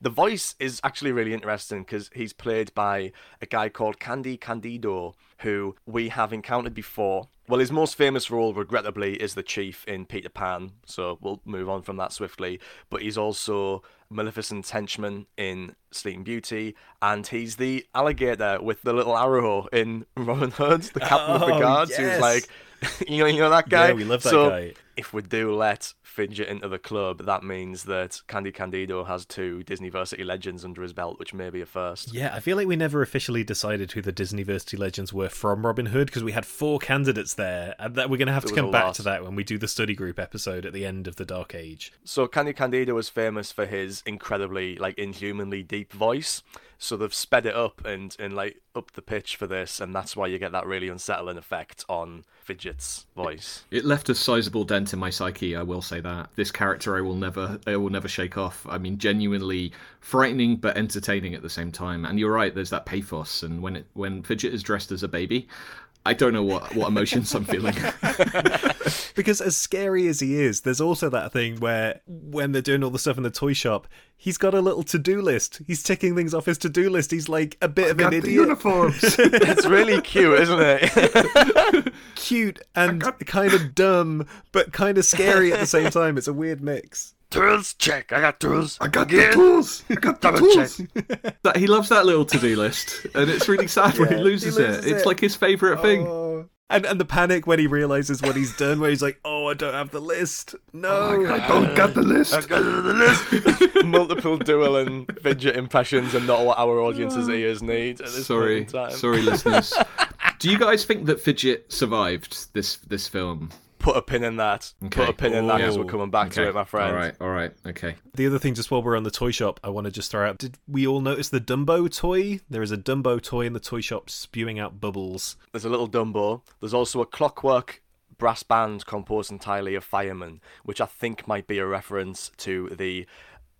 B: The voice is actually really interesting because he's played by a guy called Candy Candido, who we have encountered before. Well, his most famous role, regrettably, is the chief in Peter Pan, so we'll move on from that swiftly. But he's also Maleficent's henchman in Sleeping Beauty, and he's the alligator with the little arrow in Robin Hood, the captain of the
A: Oh,
B: guards,
A: yes.
B: who's like, you know, you know that guy.
A: Yeah, we love that
B: so,
A: guy.
B: If we do let Fidget into the club, that means that Candy Candido has two Disneyversity legends under his belt, which may be a first.
A: Yeah, I feel like we never officially decided who the Disneyversity legends were from Robin Hood because we had four candidates there, and that we're going to have to come back
B: lot.
A: to that when we do the study group episode at the end of the Dark Age.
B: So Candy Candido was famous for his incredibly, like, inhumanly deep voice. So they've sped it up and, and like up the pitch for this, and that's why you get that really unsettling effect on Fidget's voice.
C: It left a sizable dent in my psyche. I will say that this character I will never, I will never shake off. I mean, genuinely frightening but entertaining at the same time. And you're right. There's that pathos, and when it when Fidget is dressed as a baby, I don't know what what emotions I'm feeling.
A: Because as scary as he is, there's also that thing where when they're doing all the stuff in the toy shop, he's got a little to-do list. He's ticking things off his to-do list. He's like a bit of an
C: Got the
A: idiot.
C: uniforms.
B: it's really cute, isn't it?
A: Cute and kind of dumb, but kind of scary at the same time. It's a weird mix.
B: Tools, check. I got tools.
C: I got the tools. I got the
B: Double
C: tools. That he loves that little to-do list, and it's really sad when he loses,
A: he loses
C: it. It's like his favorite oh. thing.
A: Oh. And and the panic when he realizes what he's done, where he's like, "Oh, I don't have the list. Oh no."
C: I don't got the list.
B: I got the list. Multiple dual and fidget impressions are not what our audience's ears need at this
C: Sorry,
B: time.
C: sorry, listeners. Do you guys think that Fidget survived this this film?
B: Put a pin in that. Put a pin in that because we're coming back to it, my friend.
C: All right, all right, okay.
A: The other thing, just while we're on the toy shop, I want to just throw out: Did we all notice the Dumbo toy? There is a Dumbo toy in the toy shop spewing out bubbles.
B: There's a little Dumbo. There's also a clockwork brass band composed entirely of firemen, which I think might be a reference to the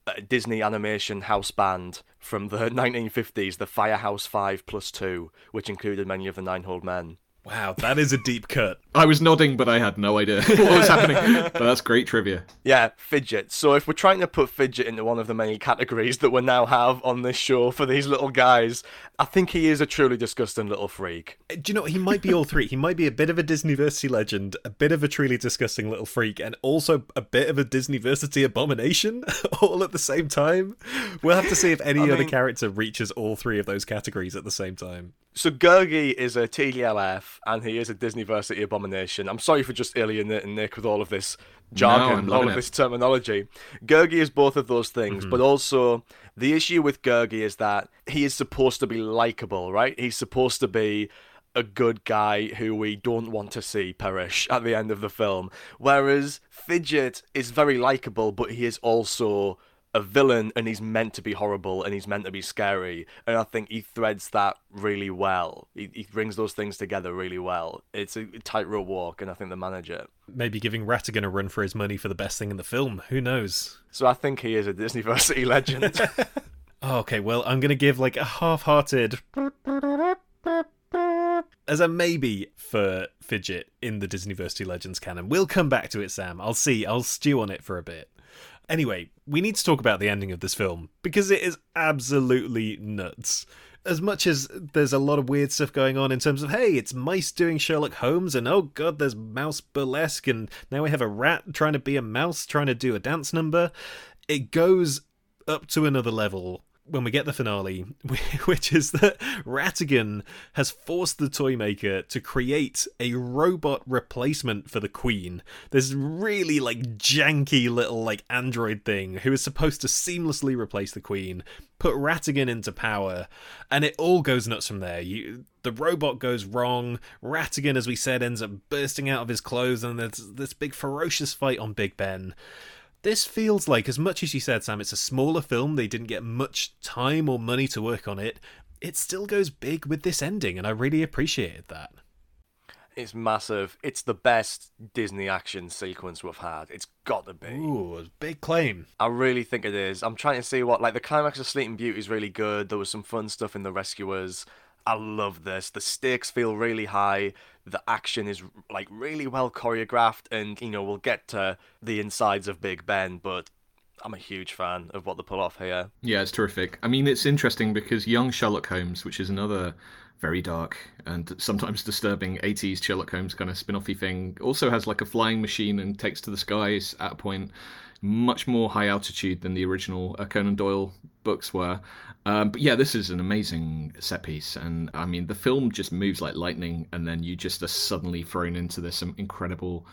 B: uh, Disney animation house band from the 1950s, the Firehouse 5 plus 2, which included many of the Nine Old Men.
A: Wow, that is a deep cut.
C: I was nodding, but I had no idea what was happening. But that's great trivia.
B: Yeah, Fidget. So if we're trying to put Fidget into one of the many categories that we now have on this show for these little guys, I think he is a truly disgusting little freak.
A: Uh, do you know what? He might be all three. He might be a bit of a Disney Disneyversity legend, a bit of a truly disgusting little freak, and also a bit of a Disney Disneyversity abomination all at the same time. We'll have to see if any
B: I
A: other
B: mean-
A: character reaches all three of those categories at the same time.
B: So Gurgi is a TDLF and he is a Disneyversity abomination. I'm sorry for just alienating Nick with all of this jargon,
C: I'm
B: all of
C: it.
B: this terminology. Gurgi is both of those things,
C: Mm-hmm.
B: but also the issue with Gurgi is that he is supposed to be likable, right? He's supposed to be a good guy who we don't want to see perish at the end of the film. Whereas Fidget is very likable, but he is also a villain and he's meant to be horrible and he's meant to be scary. And I think he threads that really well. He, he brings those things together really well. It's a tightrope walk, and I think they manage it.
A: Maybe giving Ratigan a run for his money for the best thing in the film. Who knows?
B: So I think he is a disney Disneyversity legend.
A: Oh, okay, well, I'm going to give like a half hearted. As a maybe for Fidget in the Disney Disneyversity Legends canon. We'll come back to it, Sam. I'll see. I'll stew on it for a bit. Anyway, we need to talk about the ending of this film because it is absolutely nuts. As much as there's a lot of weird stuff going on in terms of, hey, it's mice doing Sherlock Holmes, and oh god, there's mouse burlesque, and now we have a rat trying to be a mouse trying to do a dance number, it goes up to another level when we get the finale, which is that Ratigan has forced the toy maker to create a robot replacement for the Queen. This really like janky little like android thing who is supposed to seamlessly replace the Queen, put Ratigan into power, and it all goes nuts from there. You the robot goes wrong. Ratigan, as we said, ends up bursting out of his clothes, and there's this big ferocious fight on Big Ben. This feels like, as much as you said, Sam, it's a smaller film, they didn't get much time or money to work on it. It still goes big with this ending, and I really appreciated that.
B: it's massive. It's the best Disney action sequence we've had. It's got to be.
A: Ooh, big claim.
B: I really think it is. I'm trying to see what like the climax of Sleeping Beauty is really good. There was some fun stuff in The Rescuers. I love this. The stakes feel really high. The action is like really well choreographed, and you know we'll get to the insides of Big Ben, but I'm a huge fan of what they pull off here.
C: Yeah, it's terrific. I mean, it's interesting because young Sherlock Holmes, which is another very dark and sometimes disturbing 80s Sherlock Holmes kind of spin offy thing, also has like a flying machine and takes to the skies at a point much more high altitude than the original uh, Conan Doyle books were. Um, but yeah, this is an amazing set piece, and I mean, the film just moves like lightning, and then you just are suddenly thrown into this incredible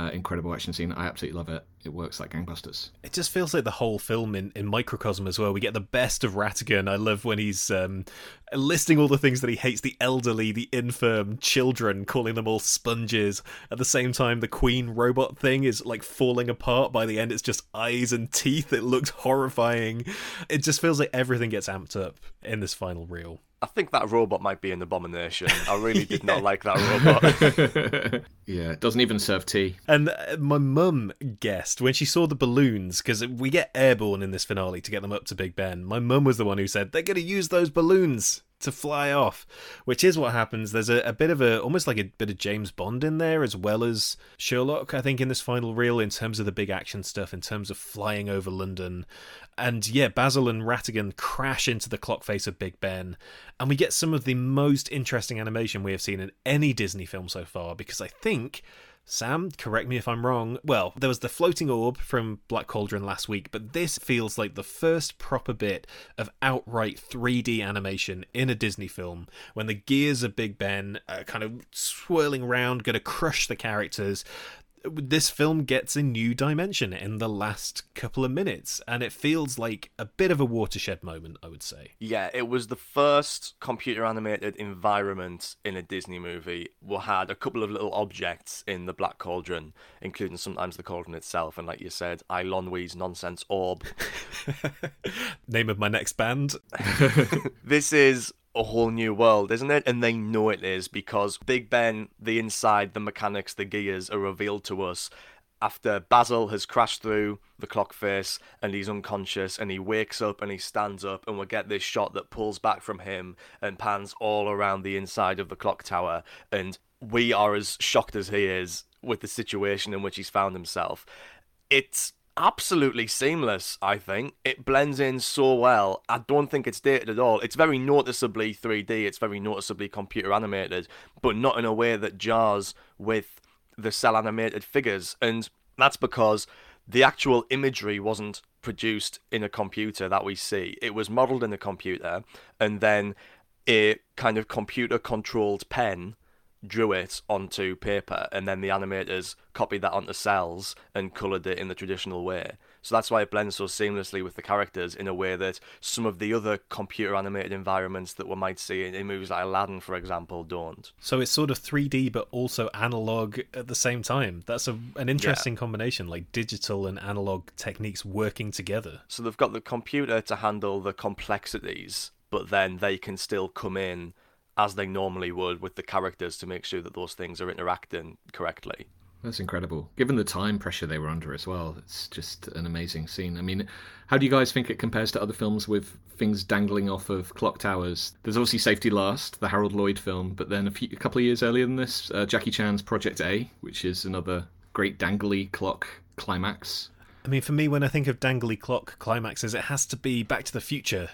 C: uh, incredible action scene. I absolutely love it. It works like gangbusters.
A: It just feels like the whole film in, in microcosm as well. We get the best of Ratigan. I love when he's um, listing all the things that he hates the elderly, the infirm, children, calling them all sponges. At the same time, the Queen robot thing is like falling apart. By the end, it's just eyes and teeth. It looks horrifying. It just feels like everything gets amped up in this final reel.
B: I think that robot might be an abomination. I really did yeah. not like that robot.
C: yeah, it doesn't even serve tea.
A: And uh, my mum guessed when she saw the balloons, because we get airborne in this finale to get them up to Big Ben. My mum was the one who said, they're going to use those balloons to fly off, which is what happens. There's a, a, bit of a almost like a bit of James Bond in there as well as Sherlock, I think, in this final reel in terms of the big action stuff, in terms of flying over London. And yeah, Basil and Ratigan crash into the clock face of Big Ben, and we get some of the most interesting animation we have seen in any Disney film so far because I think Sam, correct me if I'm wrong. Well, there was the floating orb from Black Cauldron last week, but this feels like the first proper bit of outright 3D animation in a Disney film when the gears of Big Ben are kind of swirling around, going to crush the characters this film gets a new dimension in the last couple of minutes and it feels like a bit of a watershed moment i would say.
B: Yeah it was the first computer animated environment in a disney movie. We had a couple of little objects in the black cauldron including sometimes the cauldron itself and like you said Eilonwy's nonsense orb.
A: Name of my next band.
B: This is a whole new world, isn't it? And they know it is because Big Ben, the inside, the mechanics, the gears are revealed to us after Basil has crashed through the clock face and he's unconscious and he wakes up and he stands up and we get this shot that pulls back from him and pans all around the inside of the clock tower and we are as shocked as he is with the situation in which he's found himself. It's absolutely seamless, I think. It blends in so well. I don't think it's dated at all. It's very noticeably 3D, it's very noticeably computer animated, but not in a way that jars with the cel animated figures. And that's because the actual imagery wasn't produced in a computer that we see. It was modeled in a computer and then a kind of computer controlled pen drew it onto paper and then the animators copied that onto cels and colored it in the traditional way. So that's why it blends so seamlessly with the characters in a way that some of the other computer animated environments that we might see in, movies like Aladdin, for example, don't.
A: So it's sort of 3D but also analog at the same time. That's a, an interesting yeah. combination, like digital and analog techniques working together.
B: So they've got the computer to handle the complexities, but then they can still come in as they normally would with the characters to make sure that those things are interacting correctly.
C: That's incredible. Given the time pressure they were under as well, it's just an amazing scene. I mean, how do you guys think it compares to other films with things dangling off of clock towers? There's obviously Safety Last, the Harold Lloyd film, but then a, few, a couple of years earlier than this, uh, Jackie Chan's Project A, which is another great dangly clock climax.
A: I mean, for me, when I think of dangly clock climaxes, it has to be Back to the Future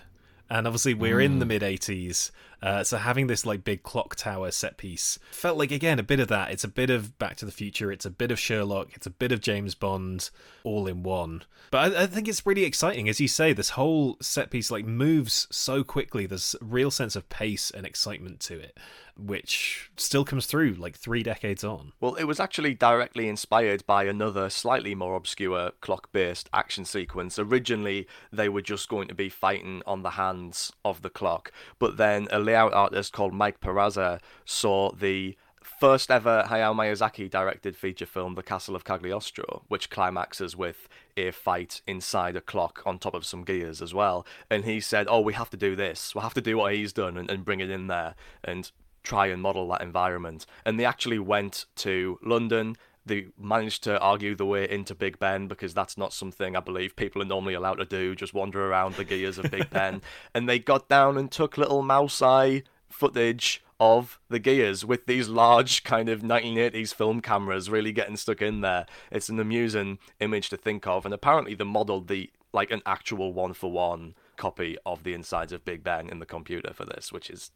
A: and obviously we're mm. in the mm. mid 80s uh, so having this like big clock tower set piece felt like again a bit of that. It's a bit of back to the future. It's a bit of sherlock. It's a bit of james bond all in one. But I, I think it's really exciting. As you say this whole set piece like moves so quickly. There's a real sense of pace and excitement to it which still comes through like three decades on.
B: Well, it was actually directly inspired by another slightly more obscure clock based action sequence. Originally, they were just going to be fighting on the hands of the clock, but then a layout artist called Mike Peraza saw the first ever Hayao Miyazaki directed feature film, The Castle of Cagliostro, which climaxes with a fight inside a clock on top of some gears as well. And he said, Oh, we have to do this. We'll have to do what he's done and, and bring it in there. And try and model that environment. And they actually went to London. They managed to argue the way into Big Ben because that's not something I believe people are normally allowed to do, just wander around the gears of Big Ben. And they got down and took little mouse eye footage of the gears with these large kind of 1980s film cameras really getting stuck in there. It's an amusing image to think of, and apparently they modelled the like an actual one for one copy of the insides of Big Ben in the computer for this, which is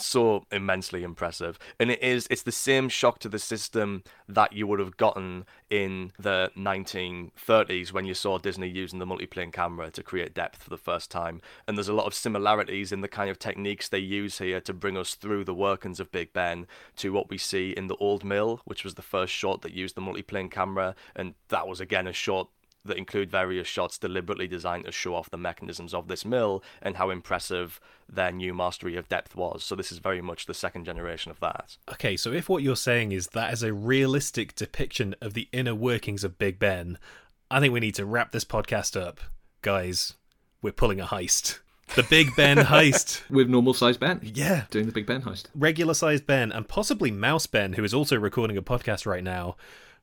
B: so immensely impressive. And it is it's the same shock to the system that you would have gotten in the 1930s when you saw disney using the multiplane camera to create depth for the first time. And there's a lot of similarities in the kind of techniques they use here to bring us through the workings of big ben to what we see in the old mill which was the first shot that used the multiplane camera. And that was again a shot that include various shots deliberately designed to show off the mechanisms of this mill and how impressive their new mastery of depth was. So this is very much the second generation of that.
A: Okay, so if what you're saying is that is a realistic depiction of the inner workings of Big Ben, I think we need to wrap this podcast up. Guys, we're pulling a heist. The Big Ben heist.
C: With normal sized Ben.
A: Yeah.
C: Doing the Big Ben heist.
A: Regular sized Ben and possibly Mouse Ben, who is also recording a podcast right now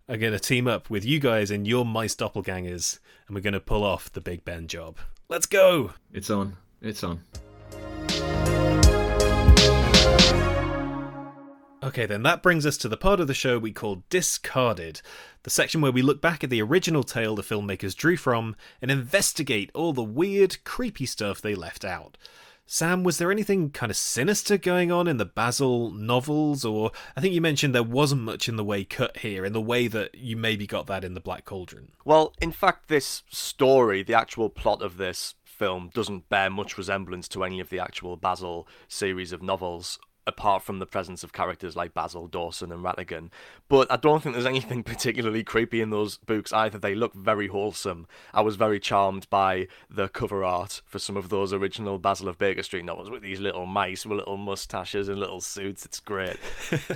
A: are going to team up with you guys and your mice doppelgangers, and we're going to pull off the Big Ben job. Let's go!
C: It's on. It's on.
A: Okay, then that brings us to the part of the show we call Discarded, the section where we look back at the original tale the filmmakers drew from and investigate all the weird, creepy stuff they left out. Sam, was there anything kind of sinister going on in the Basil novels? Or I think you mentioned there wasn't much in the way cut here, in the way that you maybe got that in the Black Cauldron.
B: Well, in fact, this story, the actual plot of this film, doesn't bear much resemblance to any of the actual Basil series of novels apart from the presence of characters like Basil, Dawson, and Ratigan. But I don't think there's anything particularly creepy in those books either. They look very wholesome. I was very charmed by the cover art for some of those original Basil of Baker Street novels with these little mice with little mustaches and little suits. It's great.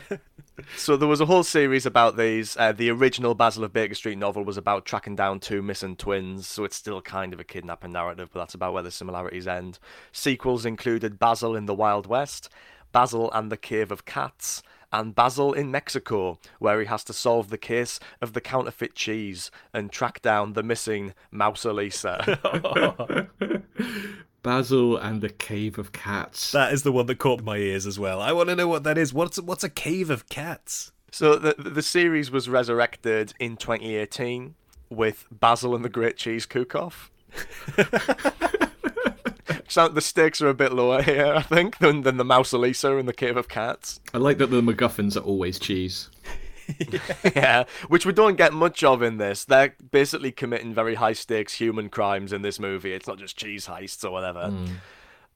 B: so there was a whole series about these. Uh, the original Basil of Baker Street novel was about tracking down two missing twins, so it's still kind of a kidnapping narrative, but that's about where the similarities end. Sequels included Basil in the Wild West Basil and the Cave of Cats, and Basil in Mexico, where he has to solve the case of the counterfeit cheese and track down the missing Mousalisa.
C: Basil and the Cave of Cats.
A: That is the one that caught my ears as well. I want to know what that is. What's what's a cave of cats?
B: So the the series was resurrected in 2018 with Basil and the Great Cheese Cook-Off. So the stakes are a bit lower here, I think, than, than the Mouse Elisa in the Cave of Cats.
C: I like that the MacGuffins are always cheese.
B: yeah, which we don't get much of in this. They're basically committing very high stakes human crimes in this movie. It's not just cheese heists or whatever. Mm.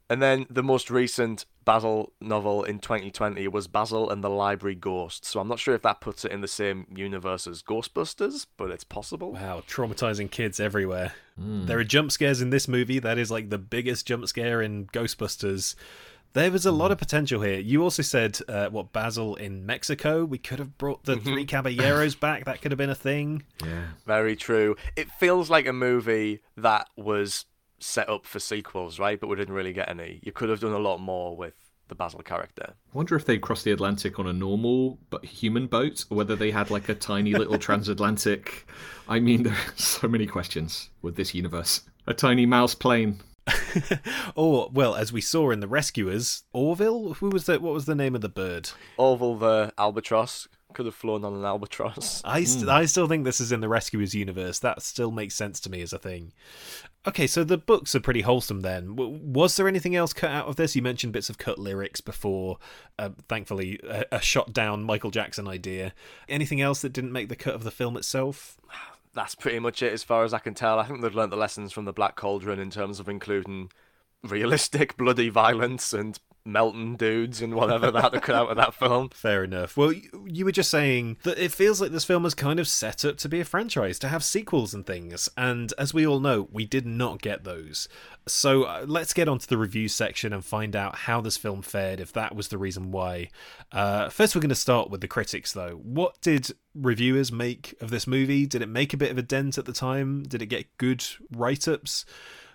B: And then the most recent Basil novel in 2020 was Basil and the Library Ghost. So I'm not sure if that puts it in the same universe as Ghostbusters, but it's possible.
A: Wow, traumatizing kids everywhere. Mm. There are jump scares in this movie. That is like the biggest jump scare in Ghostbusters. There was a lot of potential here. You also said, uh, what, Basil in Mexico? We could have brought the mm-hmm. Three Caballeros back. That could have been a thing.
C: Yeah.
B: Very true. It feels like a movie that was set up for sequels, right? But we didn't really get any. You could have done a lot more with the Basil character.
C: I wonder if they crossed the Atlantic on a normal but human boat, or whether they had like a tiny little transatlantic. I mean, there are so many questions with this universe. A tiny mouse plane.
A: or well, as we saw in the Rescuers, Orville. Who was that? What was the name of the bird?
B: Orville the albatross could have flown on an albatross.
A: I, st- mm. I still think this is in the Rescuers universe. That still makes sense to me as a thing. Okay, so the books are pretty wholesome then. Was there anything else cut out of this? You mentioned bits of cut lyrics before. Uh, thankfully, a, a shot down Michael Jackson idea. Anything else that didn't make the cut of the film itself?
B: That's pretty much it as far as I can tell. I think they've learnt the lessons from the Black Cauldron in terms of including realistic bloody violence and Melton dudes and whatever that to cut out of that film.
A: Fair enough. Well, you were just saying that it feels like this film was kind of set up to be a franchise, to have sequels and things. And as we all know, we did not get those. So uh, let's get onto the review section and find out how this film fared, if that was the reason why. Uh, first, we're going to start with the critics, though. What did reviewers make of this movie? Did it make a bit of a dent at the time? Did it get good write ups?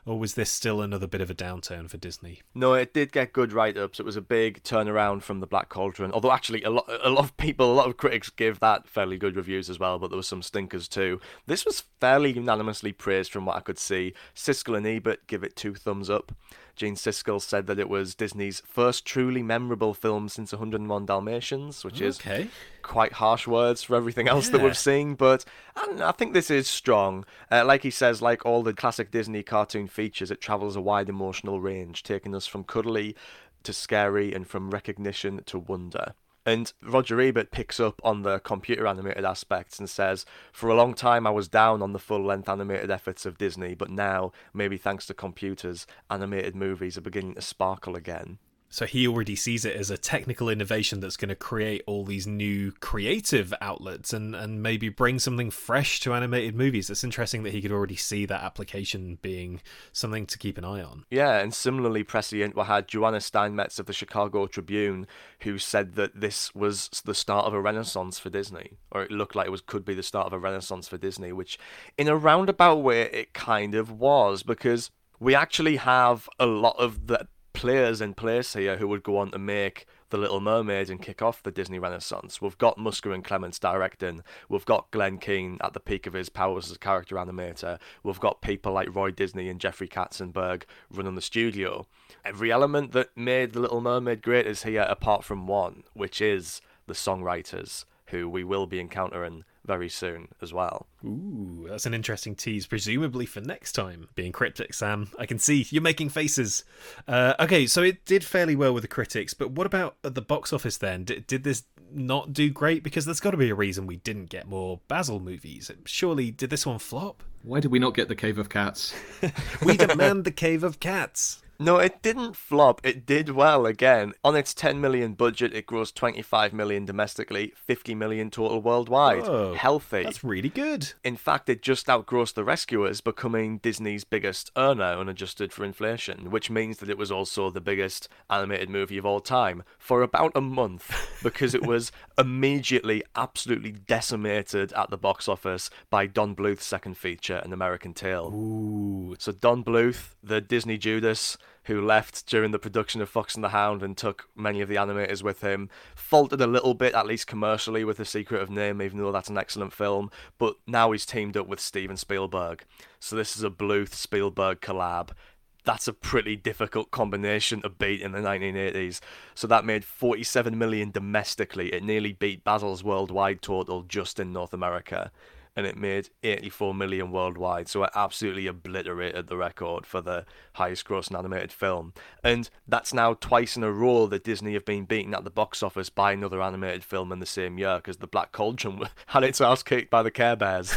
A: Or was this still another bit of a downturn for Disney?
B: No, it did get good write-ups. It was a big turnaround from the Black Cauldron. Although actually, a lot, a lot of people, a lot of critics give that fairly good reviews as well. But there were some stinkers too. This was fairly unanimously praised from what I could see. Siskel and Ebert give it two thumbs up. Gene Siskel said that it was Disney's first truly memorable film since 101 Dalmatians, which is quite harsh words for everything else that we've seen, but I, know, I think this is strong. Uh, like he says, like all the classic Disney cartoon features, it travels a wide emotional range, taking us from cuddly to scary and from recognition to wonder. And Roger Ebert picks up on the computer animated aspects and says, For a long time I was down on the full length animated efforts of Disney, but now, maybe thanks to computers, animated movies are beginning to sparkle again.
A: So he already sees it as a technical innovation that's going to create all these new creative outlets and, and maybe bring something fresh to animated movies. It's interesting that he could already see that application being something to keep an eye on.
B: Yeah, and similarly prescient we had Johanna Steinmetz of the Chicago Tribune, who said that this was the start of a renaissance for Disney, or it looked like it was could be the start of a renaissance for Disney, which in a roundabout way it kind of was, because we actually have a lot of the players in place here who would go on to make The Little Mermaid and kick off the Disney Renaissance. We've got Musker and Clements directing. We've got Glenn Keane at the peak of his powers as a character animator. We've got people like Roy Disney and Jeffrey Katzenberg running the studio. Every element that made The Little Mermaid great is here apart from one, which is the songwriters, who we will be encountering very soon as well.
A: Ooh, that's an interesting tease, presumably for next time. Being cryptic, Sam. I can see you're making faces. Uh, okay, so it did fairly well with the critics, but what about at the box office then? Did, did this not do great? Because there's got to be a reason we didn't get more Basil movies. Surely, did this one flop?
C: Why did we not get the Cave of Cats?
A: We demand the Cave of Cats.
B: No, it didn't flop. It did well again. On its 10 million budget, it grossed 25 million domestically, 50 million total worldwide.
A: Whoa,
B: Healthy.
A: That's really good.
B: In fact, it just outgrossed The Rescuers, becoming Disney's biggest earner unadjusted for inflation, which means that it was also the biggest animated movie of all time for about a month because it was immediately absolutely decimated at the box office by Don Bluth's second feature, An American Tail.
A: Ooh,
B: So Don Bluth, the Disney Judas, who left during the production of Fox and the Hound and took many of the animators with him, faltered a little bit, at least commercially, with The Secret of NIMH, even though that's an excellent film. But now he's teamed up with Steven Spielberg. So this is a Bluth Spielberg collab. That's a pretty difficult combination to beat in the 1980s. So that made 47 million domestically. It nearly beat Basil's worldwide total just in North America and it made 84 million worldwide. So it absolutely obliterated the record for the highest grossing animated film. And that's now twice in a row that Disney have been beaten at the box office by another animated film in the same year because The Black Cauldron had its ass kicked by the Care Bears.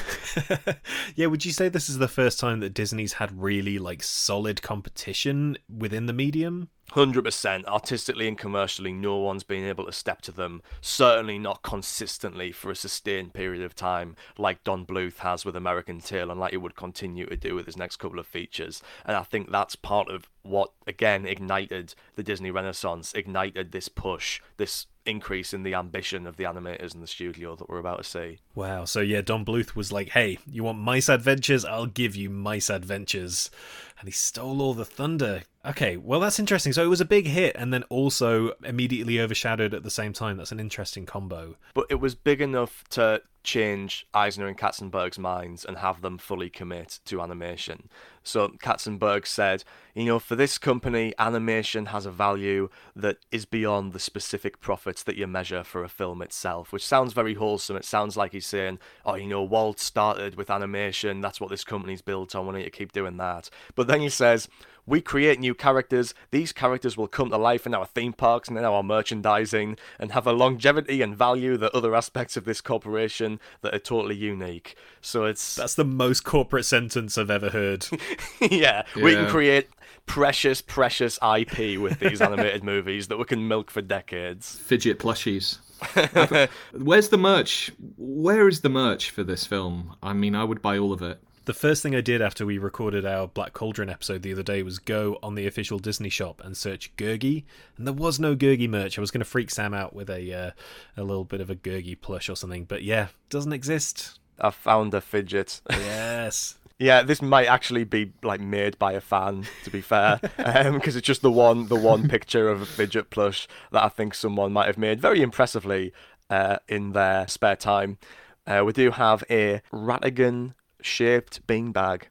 A: yeah. Would you say this is the first time that Disney's had really like solid competition within the medium?
B: 100% artistically and commercially no one's been able to step to them. Certainly not consistently for a sustained period of time like don bluth has with american tail and like he would continue to do with his next couple of features. And i think that's part of what again ignited the disney renaissance ignited this push this increase in the ambition of the animators in the studio that we're about to see
A: Wow. So yeah, Don Bluth was like, "Hey, you want mice adventures? I'll give you mice adventures," and he stole all the thunder. Okay, well that's interesting. So it was a big hit, and then also immediately overshadowed at the same time. That's an interesting combo.
B: but it was big enough to change Eisner and Katzenberg's minds and have them fully commit to animation. So Katzenberg said, you know, for this company, animation has a value that is beyond the specific profits that you measure for a film itself, which sounds very wholesome. It sounds like he's saying, oh, you know, Walt started with animation, that's what this company's built on, we need to keep doing that. But then he says, we create new characters. These characters will come to life in our theme parks and in our merchandising and have a longevity and value that other aspects of this corporation that are totally unique. So it's
A: That's the most corporate sentence I've ever heard.
B: yeah, we can create precious, precious IP with these animated movies that we can milk for decades.
C: Fidget plushies. Where's the merch? Where is the merch for this film? I mean, I would buy all of it.
A: The first thing I did after we recorded our Black Cauldron episode the other day was go on the official Disney shop and search Gurgi, and there was no Gurgi merch. I was going to freak Sam out with a uh, a little bit of a Gurgi plush or something, but yeah, doesn't exist.
B: I found a fidget.
A: Yes.
B: Yeah, this might actually be like made by a fan, to be fair, because it's just the one the one picture of a fidget plush that I think someone might have made very impressively uh, in their spare time. Uh, we do have a Ratigan shaped beanbag.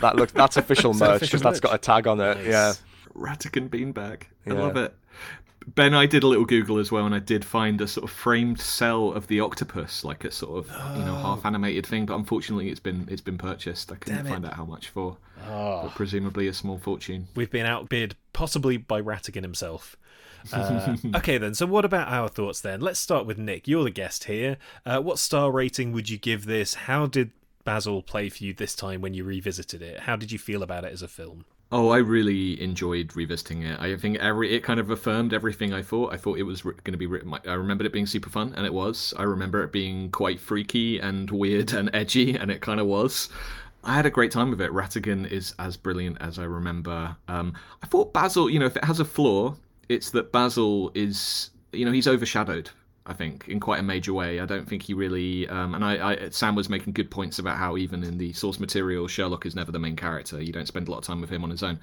B: That looks that's official
A: Is that
B: merch because that's got a tag on it.
A: Nice.
B: Yeah.
C: Ratigan beanbag. I
B: Yeah.
C: love it. Ben, I did a little Google as well, and I did find a sort of framed cell of the octopus, like a sort of you know half animated thing. But unfortunately, it's been it's been purchased. I couldn't
A: Damn it.
C: find out how much for,
A: Oh,
C: but presumably a small fortune.
A: we've been outbid possibly by Ratigan himself. Uh, okay, then. So, what about our thoughts then? Let's start with Nick. You're the guest here. Uh, what star rating would you give this? How did Basil play for you this time when you revisited it? How did you feel about it as a film?
C: Oh, I really enjoyed revisiting it. I think every it kind of affirmed everything I thought. I thought it was going to be written. I remembered it being super fun, and it was. I remember it being quite freaky and weird and edgy, and it kind of was. I had a great time with it. Ratigan is as brilliant as I remember. Um, I thought Basil, you know, if it has a flaw, it's that Basil is, you know, he's overshadowed. I think in quite a major way. I don't think he really. Um, and I, I, Sam was making good points about how even in the source material, Sherlock is never the main character. You don't spend a lot of time with him on his own.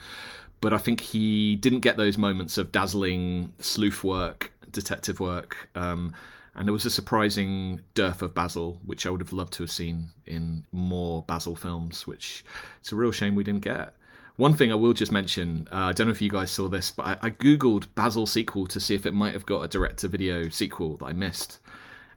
C: But I think he didn't get those moments of dazzling sleuth work, detective work. Um, and there was a surprising dearth of Basil, which I would have loved to have seen in more Basil films, which it's a real shame we didn't get. One thing I will just mention, uh, I don't know if you guys saw this, but I, I googled Basil sequel to see if it might have got a direct-to-video sequel that I missed,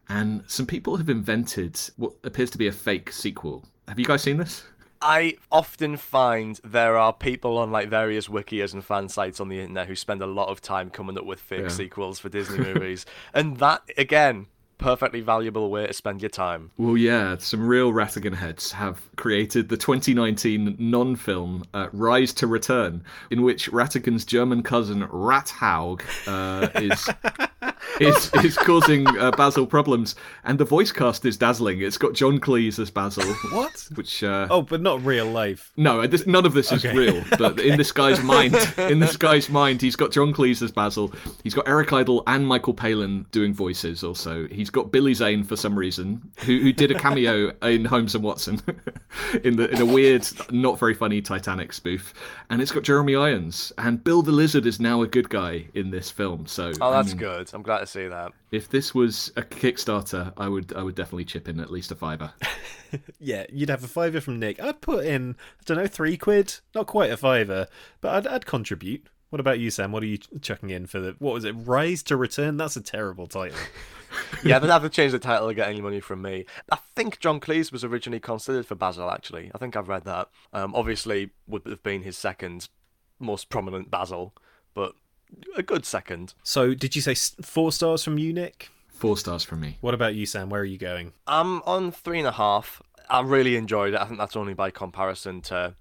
C: and some people have invented what appears to be a fake sequel. Have you guys seen this?
B: I often find there are people on like various wikias and fan sites on the internet who spend a lot of time coming up with fake
C: Yeah.
B: sequels for Disney movies, and that again, perfectly valuable way to spend your time.
C: Well, yeah, some real Ratigan heads have created the 2019 non-film uh, Rise to Return, in which Ratigan's German cousin Rathaug uh, is is is causing uh, Basil problems, and the voice cast is dazzling. It's got John Cleese as Basil,
A: What?
C: which uh,
A: Oh, but not real life.
C: no, this, none of this is real. But in this guy's mind, in this guy's mind, he's got John Cleese as Basil. He's got Eric Idle and Michael Palin doing voices. Also, he's got Billy Zane for some reason, who who did a cameo in Holmes and Watson, in the in a weird, not very funny Titanic spoof. And it's got Jeremy Irons and Bill the Lizard is now a good guy in this film. So
B: Oh,
C: I
B: that's
C: mean,
B: good. I'm glad to see that.
C: if this was a Kickstarter, I would I would definitely chip in at least a fiver.
A: Yeah, you'd have a fiver from Nick. I'd put in, I don't know, three quid. Not quite a fiver, but I'd, I'd contribute. What about you, Sam? What are you chucking in for the, what was it, Rise to Return? That's a terrible title.
B: Yeah, they'd have to change the title to get any money from me. I think John Cleese was originally considered for Basil. Actually, I think I've read that. Um, obviously, would have been his second most prominent Basil, but a good second.
A: So, did you say four stars from you, Nick?
C: Four stars from me.
A: What about you, Sam? Where are you going?
B: I'm on three and a half. I really enjoyed it. I think that's only by comparison to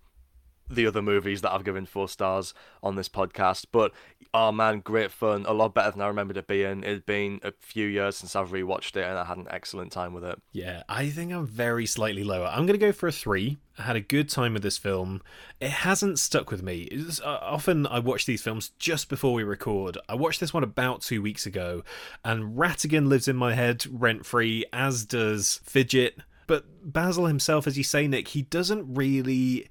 B: the other movies that I've given four stars on this podcast. But oh man, great fun. A lot better than I remembered it being. It'd been a few years since I've rewatched it, and I had an excellent time with it.
A: Yeah, I think I'm very slightly lower. I'm going to go for a three. I had a good time with this film. It hasn't stuck with me. Uh, often I watch these films just before we record. I watched this one about two weeks ago, and Ratigan lives in my head rent free, as does Fidget. But Basil himself, as you say, Nick, he doesn't really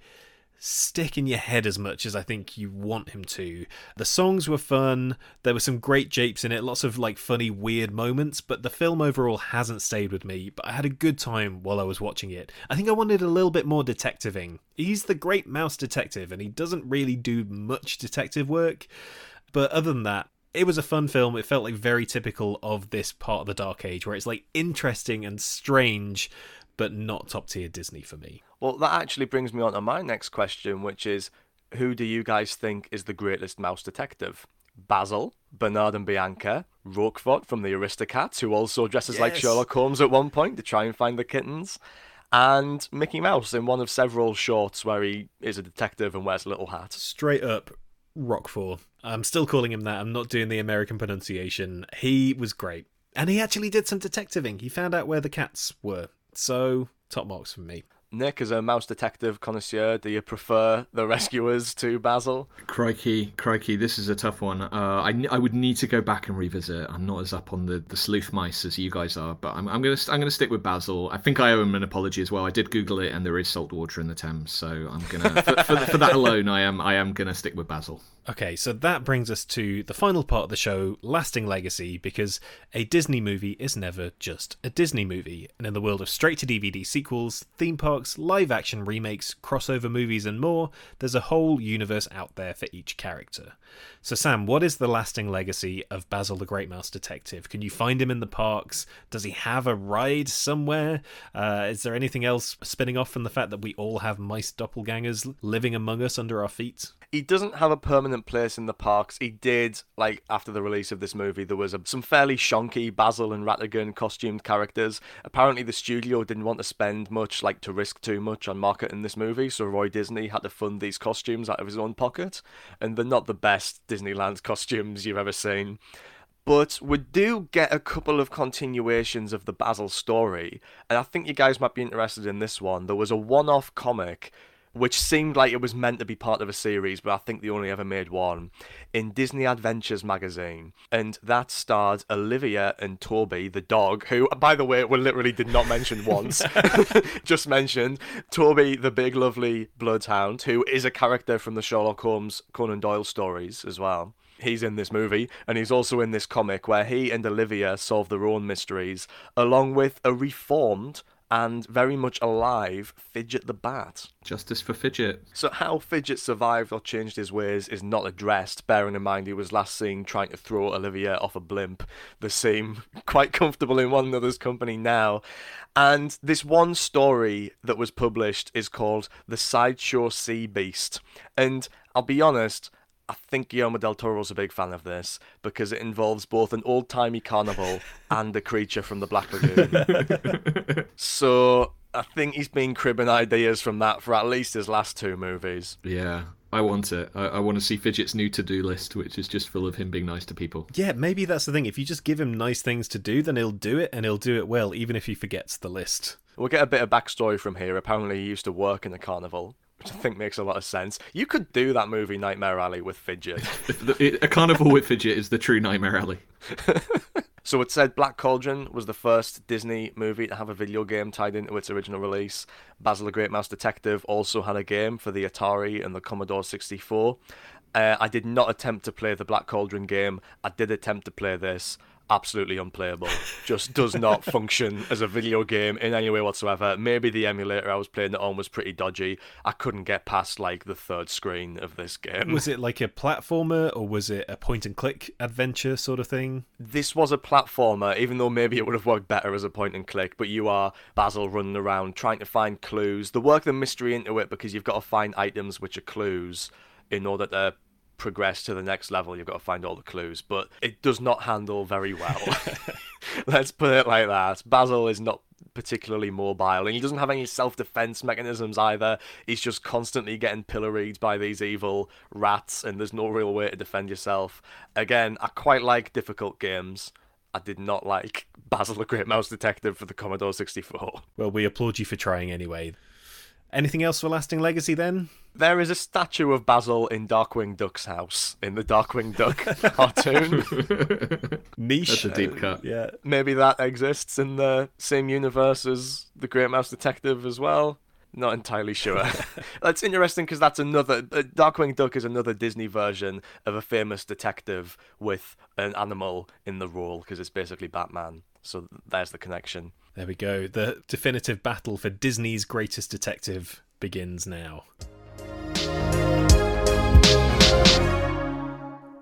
A: stick in your head as much as I think you want him to. The songs were fun, there were some great japes in it, lots of like funny, weird moments, but the film overall hasn't stayed with me. But I had a good time while I was watching it. I think I wanted a little bit more detectiving. He's the great mouse detective, and he doesn't really do much detective work. But other than that, it was a fun film. It felt like very typical of this part of the Dark Age, where it's like interesting and strange, but not top tier Disney for me.
B: Well, that actually brings me on to my next question, which is who do you guys think is the greatest mouse detective? Basil, Bernard and Bianca, Roquefort from the Aristocats, who also dresses like Sherlock Holmes at one point to try and find the kittens, and Mickey Mouse in one of several shorts where he is a detective and wears a little hat.
A: straight up Rockford. I'm still calling him that. I'm not doing the American pronunciation. He was great. And he actually did some detectiving. He found out where the cats were. So, top marks from me.
B: Nick, as a mouse detective connoisseur, do you prefer the rescuers to Basil?
C: Crikey, crikey, this is a tough one. Uh, I, I would need to go back and revisit. I'm not as up on the, the sleuth mice as you guys are, but I'm, I'm gonna I'm gonna stick with Basil. I think I owe him an apology as well. I did Google it, and there is salt water in the Thames, so I'm gonna for, for, for that alone, I am I am gonna stick with Basil.
A: Okay, so that brings us to the final part of the show, Lasting Legacy, because a Disney movie is never just a Disney movie. And in the world of straight to DVD sequels, theme parks, live action remakes, crossover movies, and more, there's a whole universe out there for each character. So, Sam, what is the lasting legacy of Basil the Great Mouse Detective? Can you find him in the parks? Does he have a ride somewhere? Uh, is there anything else spinning off from the fact that we all have mice doppelgangers living among us under our feet?
B: He doesn't have a permanent place in the parks. He did, like, after the release of this movie, there was a, some fairly shonky Basil and Ratigan costumed characters. Apparently, the studio didn't want to spend much, like, to risk too much on marketing this movie, so Roy Disney had to fund these costumes out of his own pocket. And they're not the best Disneyland costumes you've ever seen. But we do get a couple of continuations of the Basil story, and I think you guys might be interested in this one. There was a one off comic which seemed like it was meant to be part of a series, but I think they only ever made one, in Disney Adventures magazine. And that starred Olivia and Toby, the dog, who, by the way, were literally did not mention once, just mentioned. Toby, the big, lovely bloodhound, who is a character from the Sherlock Holmes Conan Doyle stories as well he's in this movie, and he's also in this comic where he and Olivia solve their own mysteries, along with a reformed and very much alive Fidget the Bat.
C: Justice for Fidget.
B: So, how Fidget survived or changed his ways is not addressed, bearing in mind he was last seen trying to throw Olivia off a blimp. They seem quite comfortable in one another's company now. And this one story that was published is called The Sideshow Sea Beast. And I'll be honest, I think Guillermo del Toro's a big fan of this because it involves both an old timey carnival and a creature from the Black Lagoon. so I think he's been cribbing ideas from that for at least his last two movies.
C: Yeah. I want it. I, I want to see Fidget's new to do list, which is just full of him being nice to people.
A: Yeah, maybe that's the thing. If you just give him nice things to do, then he'll do it, and he'll do it well, even if he forgets the list.
B: We'll get a bit of backstory from here. Apparently, he used to work in a carnival which I think makes a lot of sense. You could do that movie Nightmare Alley with Fidget.
C: a carnival with Fidget is the true Nightmare Alley.
B: so it said Black Cauldron was the first Disney movie to have a video game tied into its original release. Basil the Great Mouse Detective also had a game for the Atari and the Commodore 64. Uh, I did not attempt to play the Black Cauldron game. I did attempt to play this absolutely unplayable. Just does not function as a video game in any way whatsoever. Maybe the emulator I was playing it on was pretty dodgy. I couldn't get past like the third screen of this game.
A: Was it like a platformer or was it a point and click adventure sort of thing?
B: This was a platformer, even though maybe it would have worked better as a point and click. But you are Basil running around trying to find clues. The work the mystery into it because you've got to find items which are clues in order to progress to the next level, you've got to find all the clues. But it does not handle very well. Let's put it like that. Basil is not particularly mobile, and he doesn't have any self defense mechanisms either. He's just constantly getting pilloried by these evil rats, and there's no real way to defend yourself. Again, I quite like difficult games. I did not like Basil the Great Mouse Detective for the Commodore 64.
A: Well, we applaud you for trying anyway. Anything else for lasting legacy then?
B: There is a statue of Basil in Darkwing Duck's house in the Darkwing Duck cartoon.
A: Niche.
C: That's a deep cut.
A: Yeah.
B: Maybe that exists in the same universe as the Great Mouse Detective as well. Not entirely sure. that's interesting because that's another. Uh, Darkwing Duck is another Disney version of a famous detective with an animal in the role because it's basically Batman. So there's the connection.
A: There we go. The definitive battle for Disney's greatest detective begins now.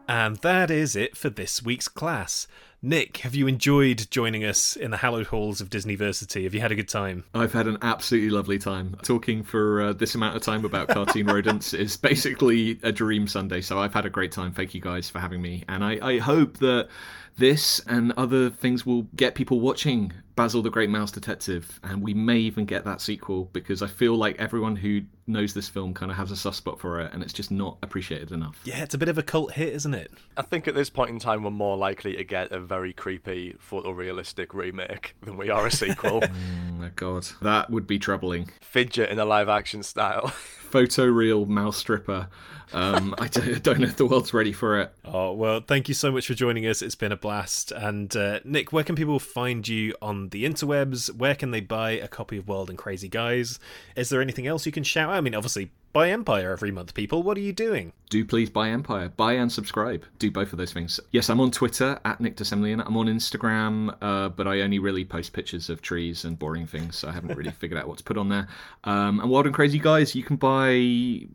A: And that is it for this week's class. Nick, have you enjoyed joining us in the hallowed halls of Disneyversity? Have you had a good time?
C: I've had an absolutely lovely time. Talking for uh, this amount of time about cartoon rodents is basically a dream Sunday, so I've had a great time. Thank you guys for having me. And I, I hope that this and other things will get people watching Basil the Great Mouse Detective, and we may even get that sequel because I feel like everyone who knows this film kind of has a soft spot for it, and it's just not appreciated enough.
A: Yeah, it's a bit of a cult hit, isn't it?
B: I think at this point in time, we're more likely to get a very creepy, photorealistic remake than we are a sequel.
C: oh my god, that would be troubling.
B: Fidget in a live action style.
C: Photoreal mouse stripper. Um, I don't, don't know if the world's ready for it.
A: Oh, well, thank you so much for joining us. It's been a blast. And uh, Nick, where can people find you on the interwebs? Where can they buy a copy of Wild and Crazy Guys? Is there anything else you can shout out? I mean, obviously, buy Empire every month, people. What are you doing?
C: Do please buy Empire. Buy and subscribe. Do both of those things. Yes, I'm on Twitter at Nick de Semlyen. I'm on Instagram, uh, but I only really post pictures of trees and boring things, so I haven't really figured out what to put on there. Um, and Wild and Crazy Guys, you can buy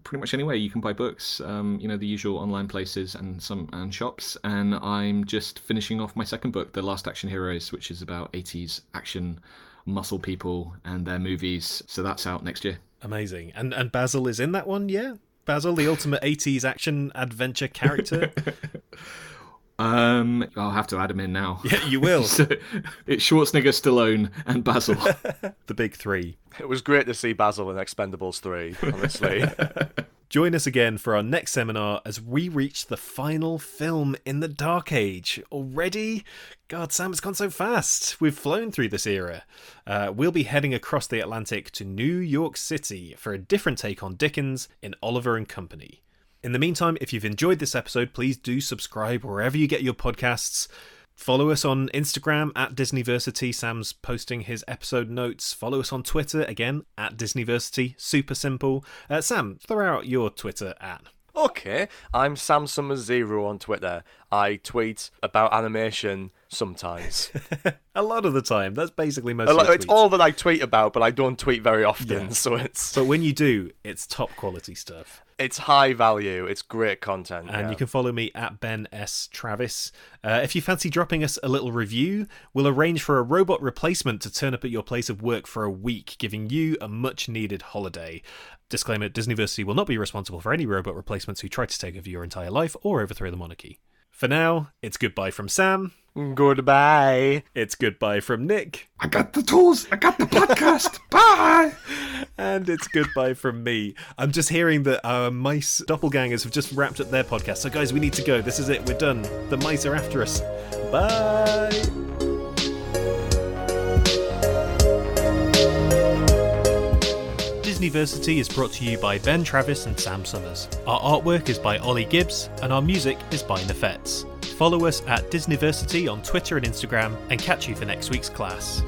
C: pretty much anywhere. You can buy books, um, you know, the usual online places and some and shops. And I'm just finishing off my second book, The Last Action Heroes, which is about 80s action muscle people and their movies. So that's out next year.
A: Amazing. And and Basil is in that one, yeah? Basil, the ultimate 80s action adventure character.
C: Um, I'll have to add him in now.
A: Yeah, you will.
C: so, it's Schwarzenegger, Stallone, and Basil.
A: the big three.
B: It was great to see Basil in Expendables 3, honestly.
A: Join us again for our next seminar as we reach the final film in the Dark Age. Already? God, Sam, it's gone so fast. We've flown through this era. Uh, we'll be heading across the Atlantic to New York City for a different take on Dickens in Oliver and Company. In the meantime, if you've enjoyed this episode, please do subscribe wherever you get your podcasts. Follow us on Instagram at Disneyversity. Sam's posting his episode notes. Follow us on Twitter again at Disneyversity. Super simple. Uh, Sam, throw out your Twitter at.
B: Okay, I'm Sam Zero on Twitter. I tweet about animation sometimes.
A: a lot of the time. That's basically most. Of
B: it's all that I tweet about, but I don't tweet very often. Yeah. So it's.
A: But when you do, it's top quality stuff.
B: It's high value. It's great content.
A: And
B: yeah.
A: you can follow me at Ben S Travis. Uh, if you fancy dropping us a little review, we'll arrange for a robot replacement to turn up at your place of work for a week, giving you a much needed holiday. Disclaimer Disneyversity will not be responsible for any robot replacements who try to take over your entire life or overthrow the monarchy. For now, it's goodbye from Sam.
B: Goodbye.
A: It's goodbye from Nick.
C: I got the tools. I got the podcast. Bye.
A: And it's goodbye from me. I'm just hearing that our mice doppelgangers have just wrapped up their podcast. So, guys, we need to go. This is it. We're done. The mice are after us. Bye. Disneyversity is brought to you by Ben Travis and Sam Summers. Our artwork is by Ollie Gibbs, and our music is by Nefets. Follow us at Disneyversity on Twitter and Instagram, and catch you for next week's class.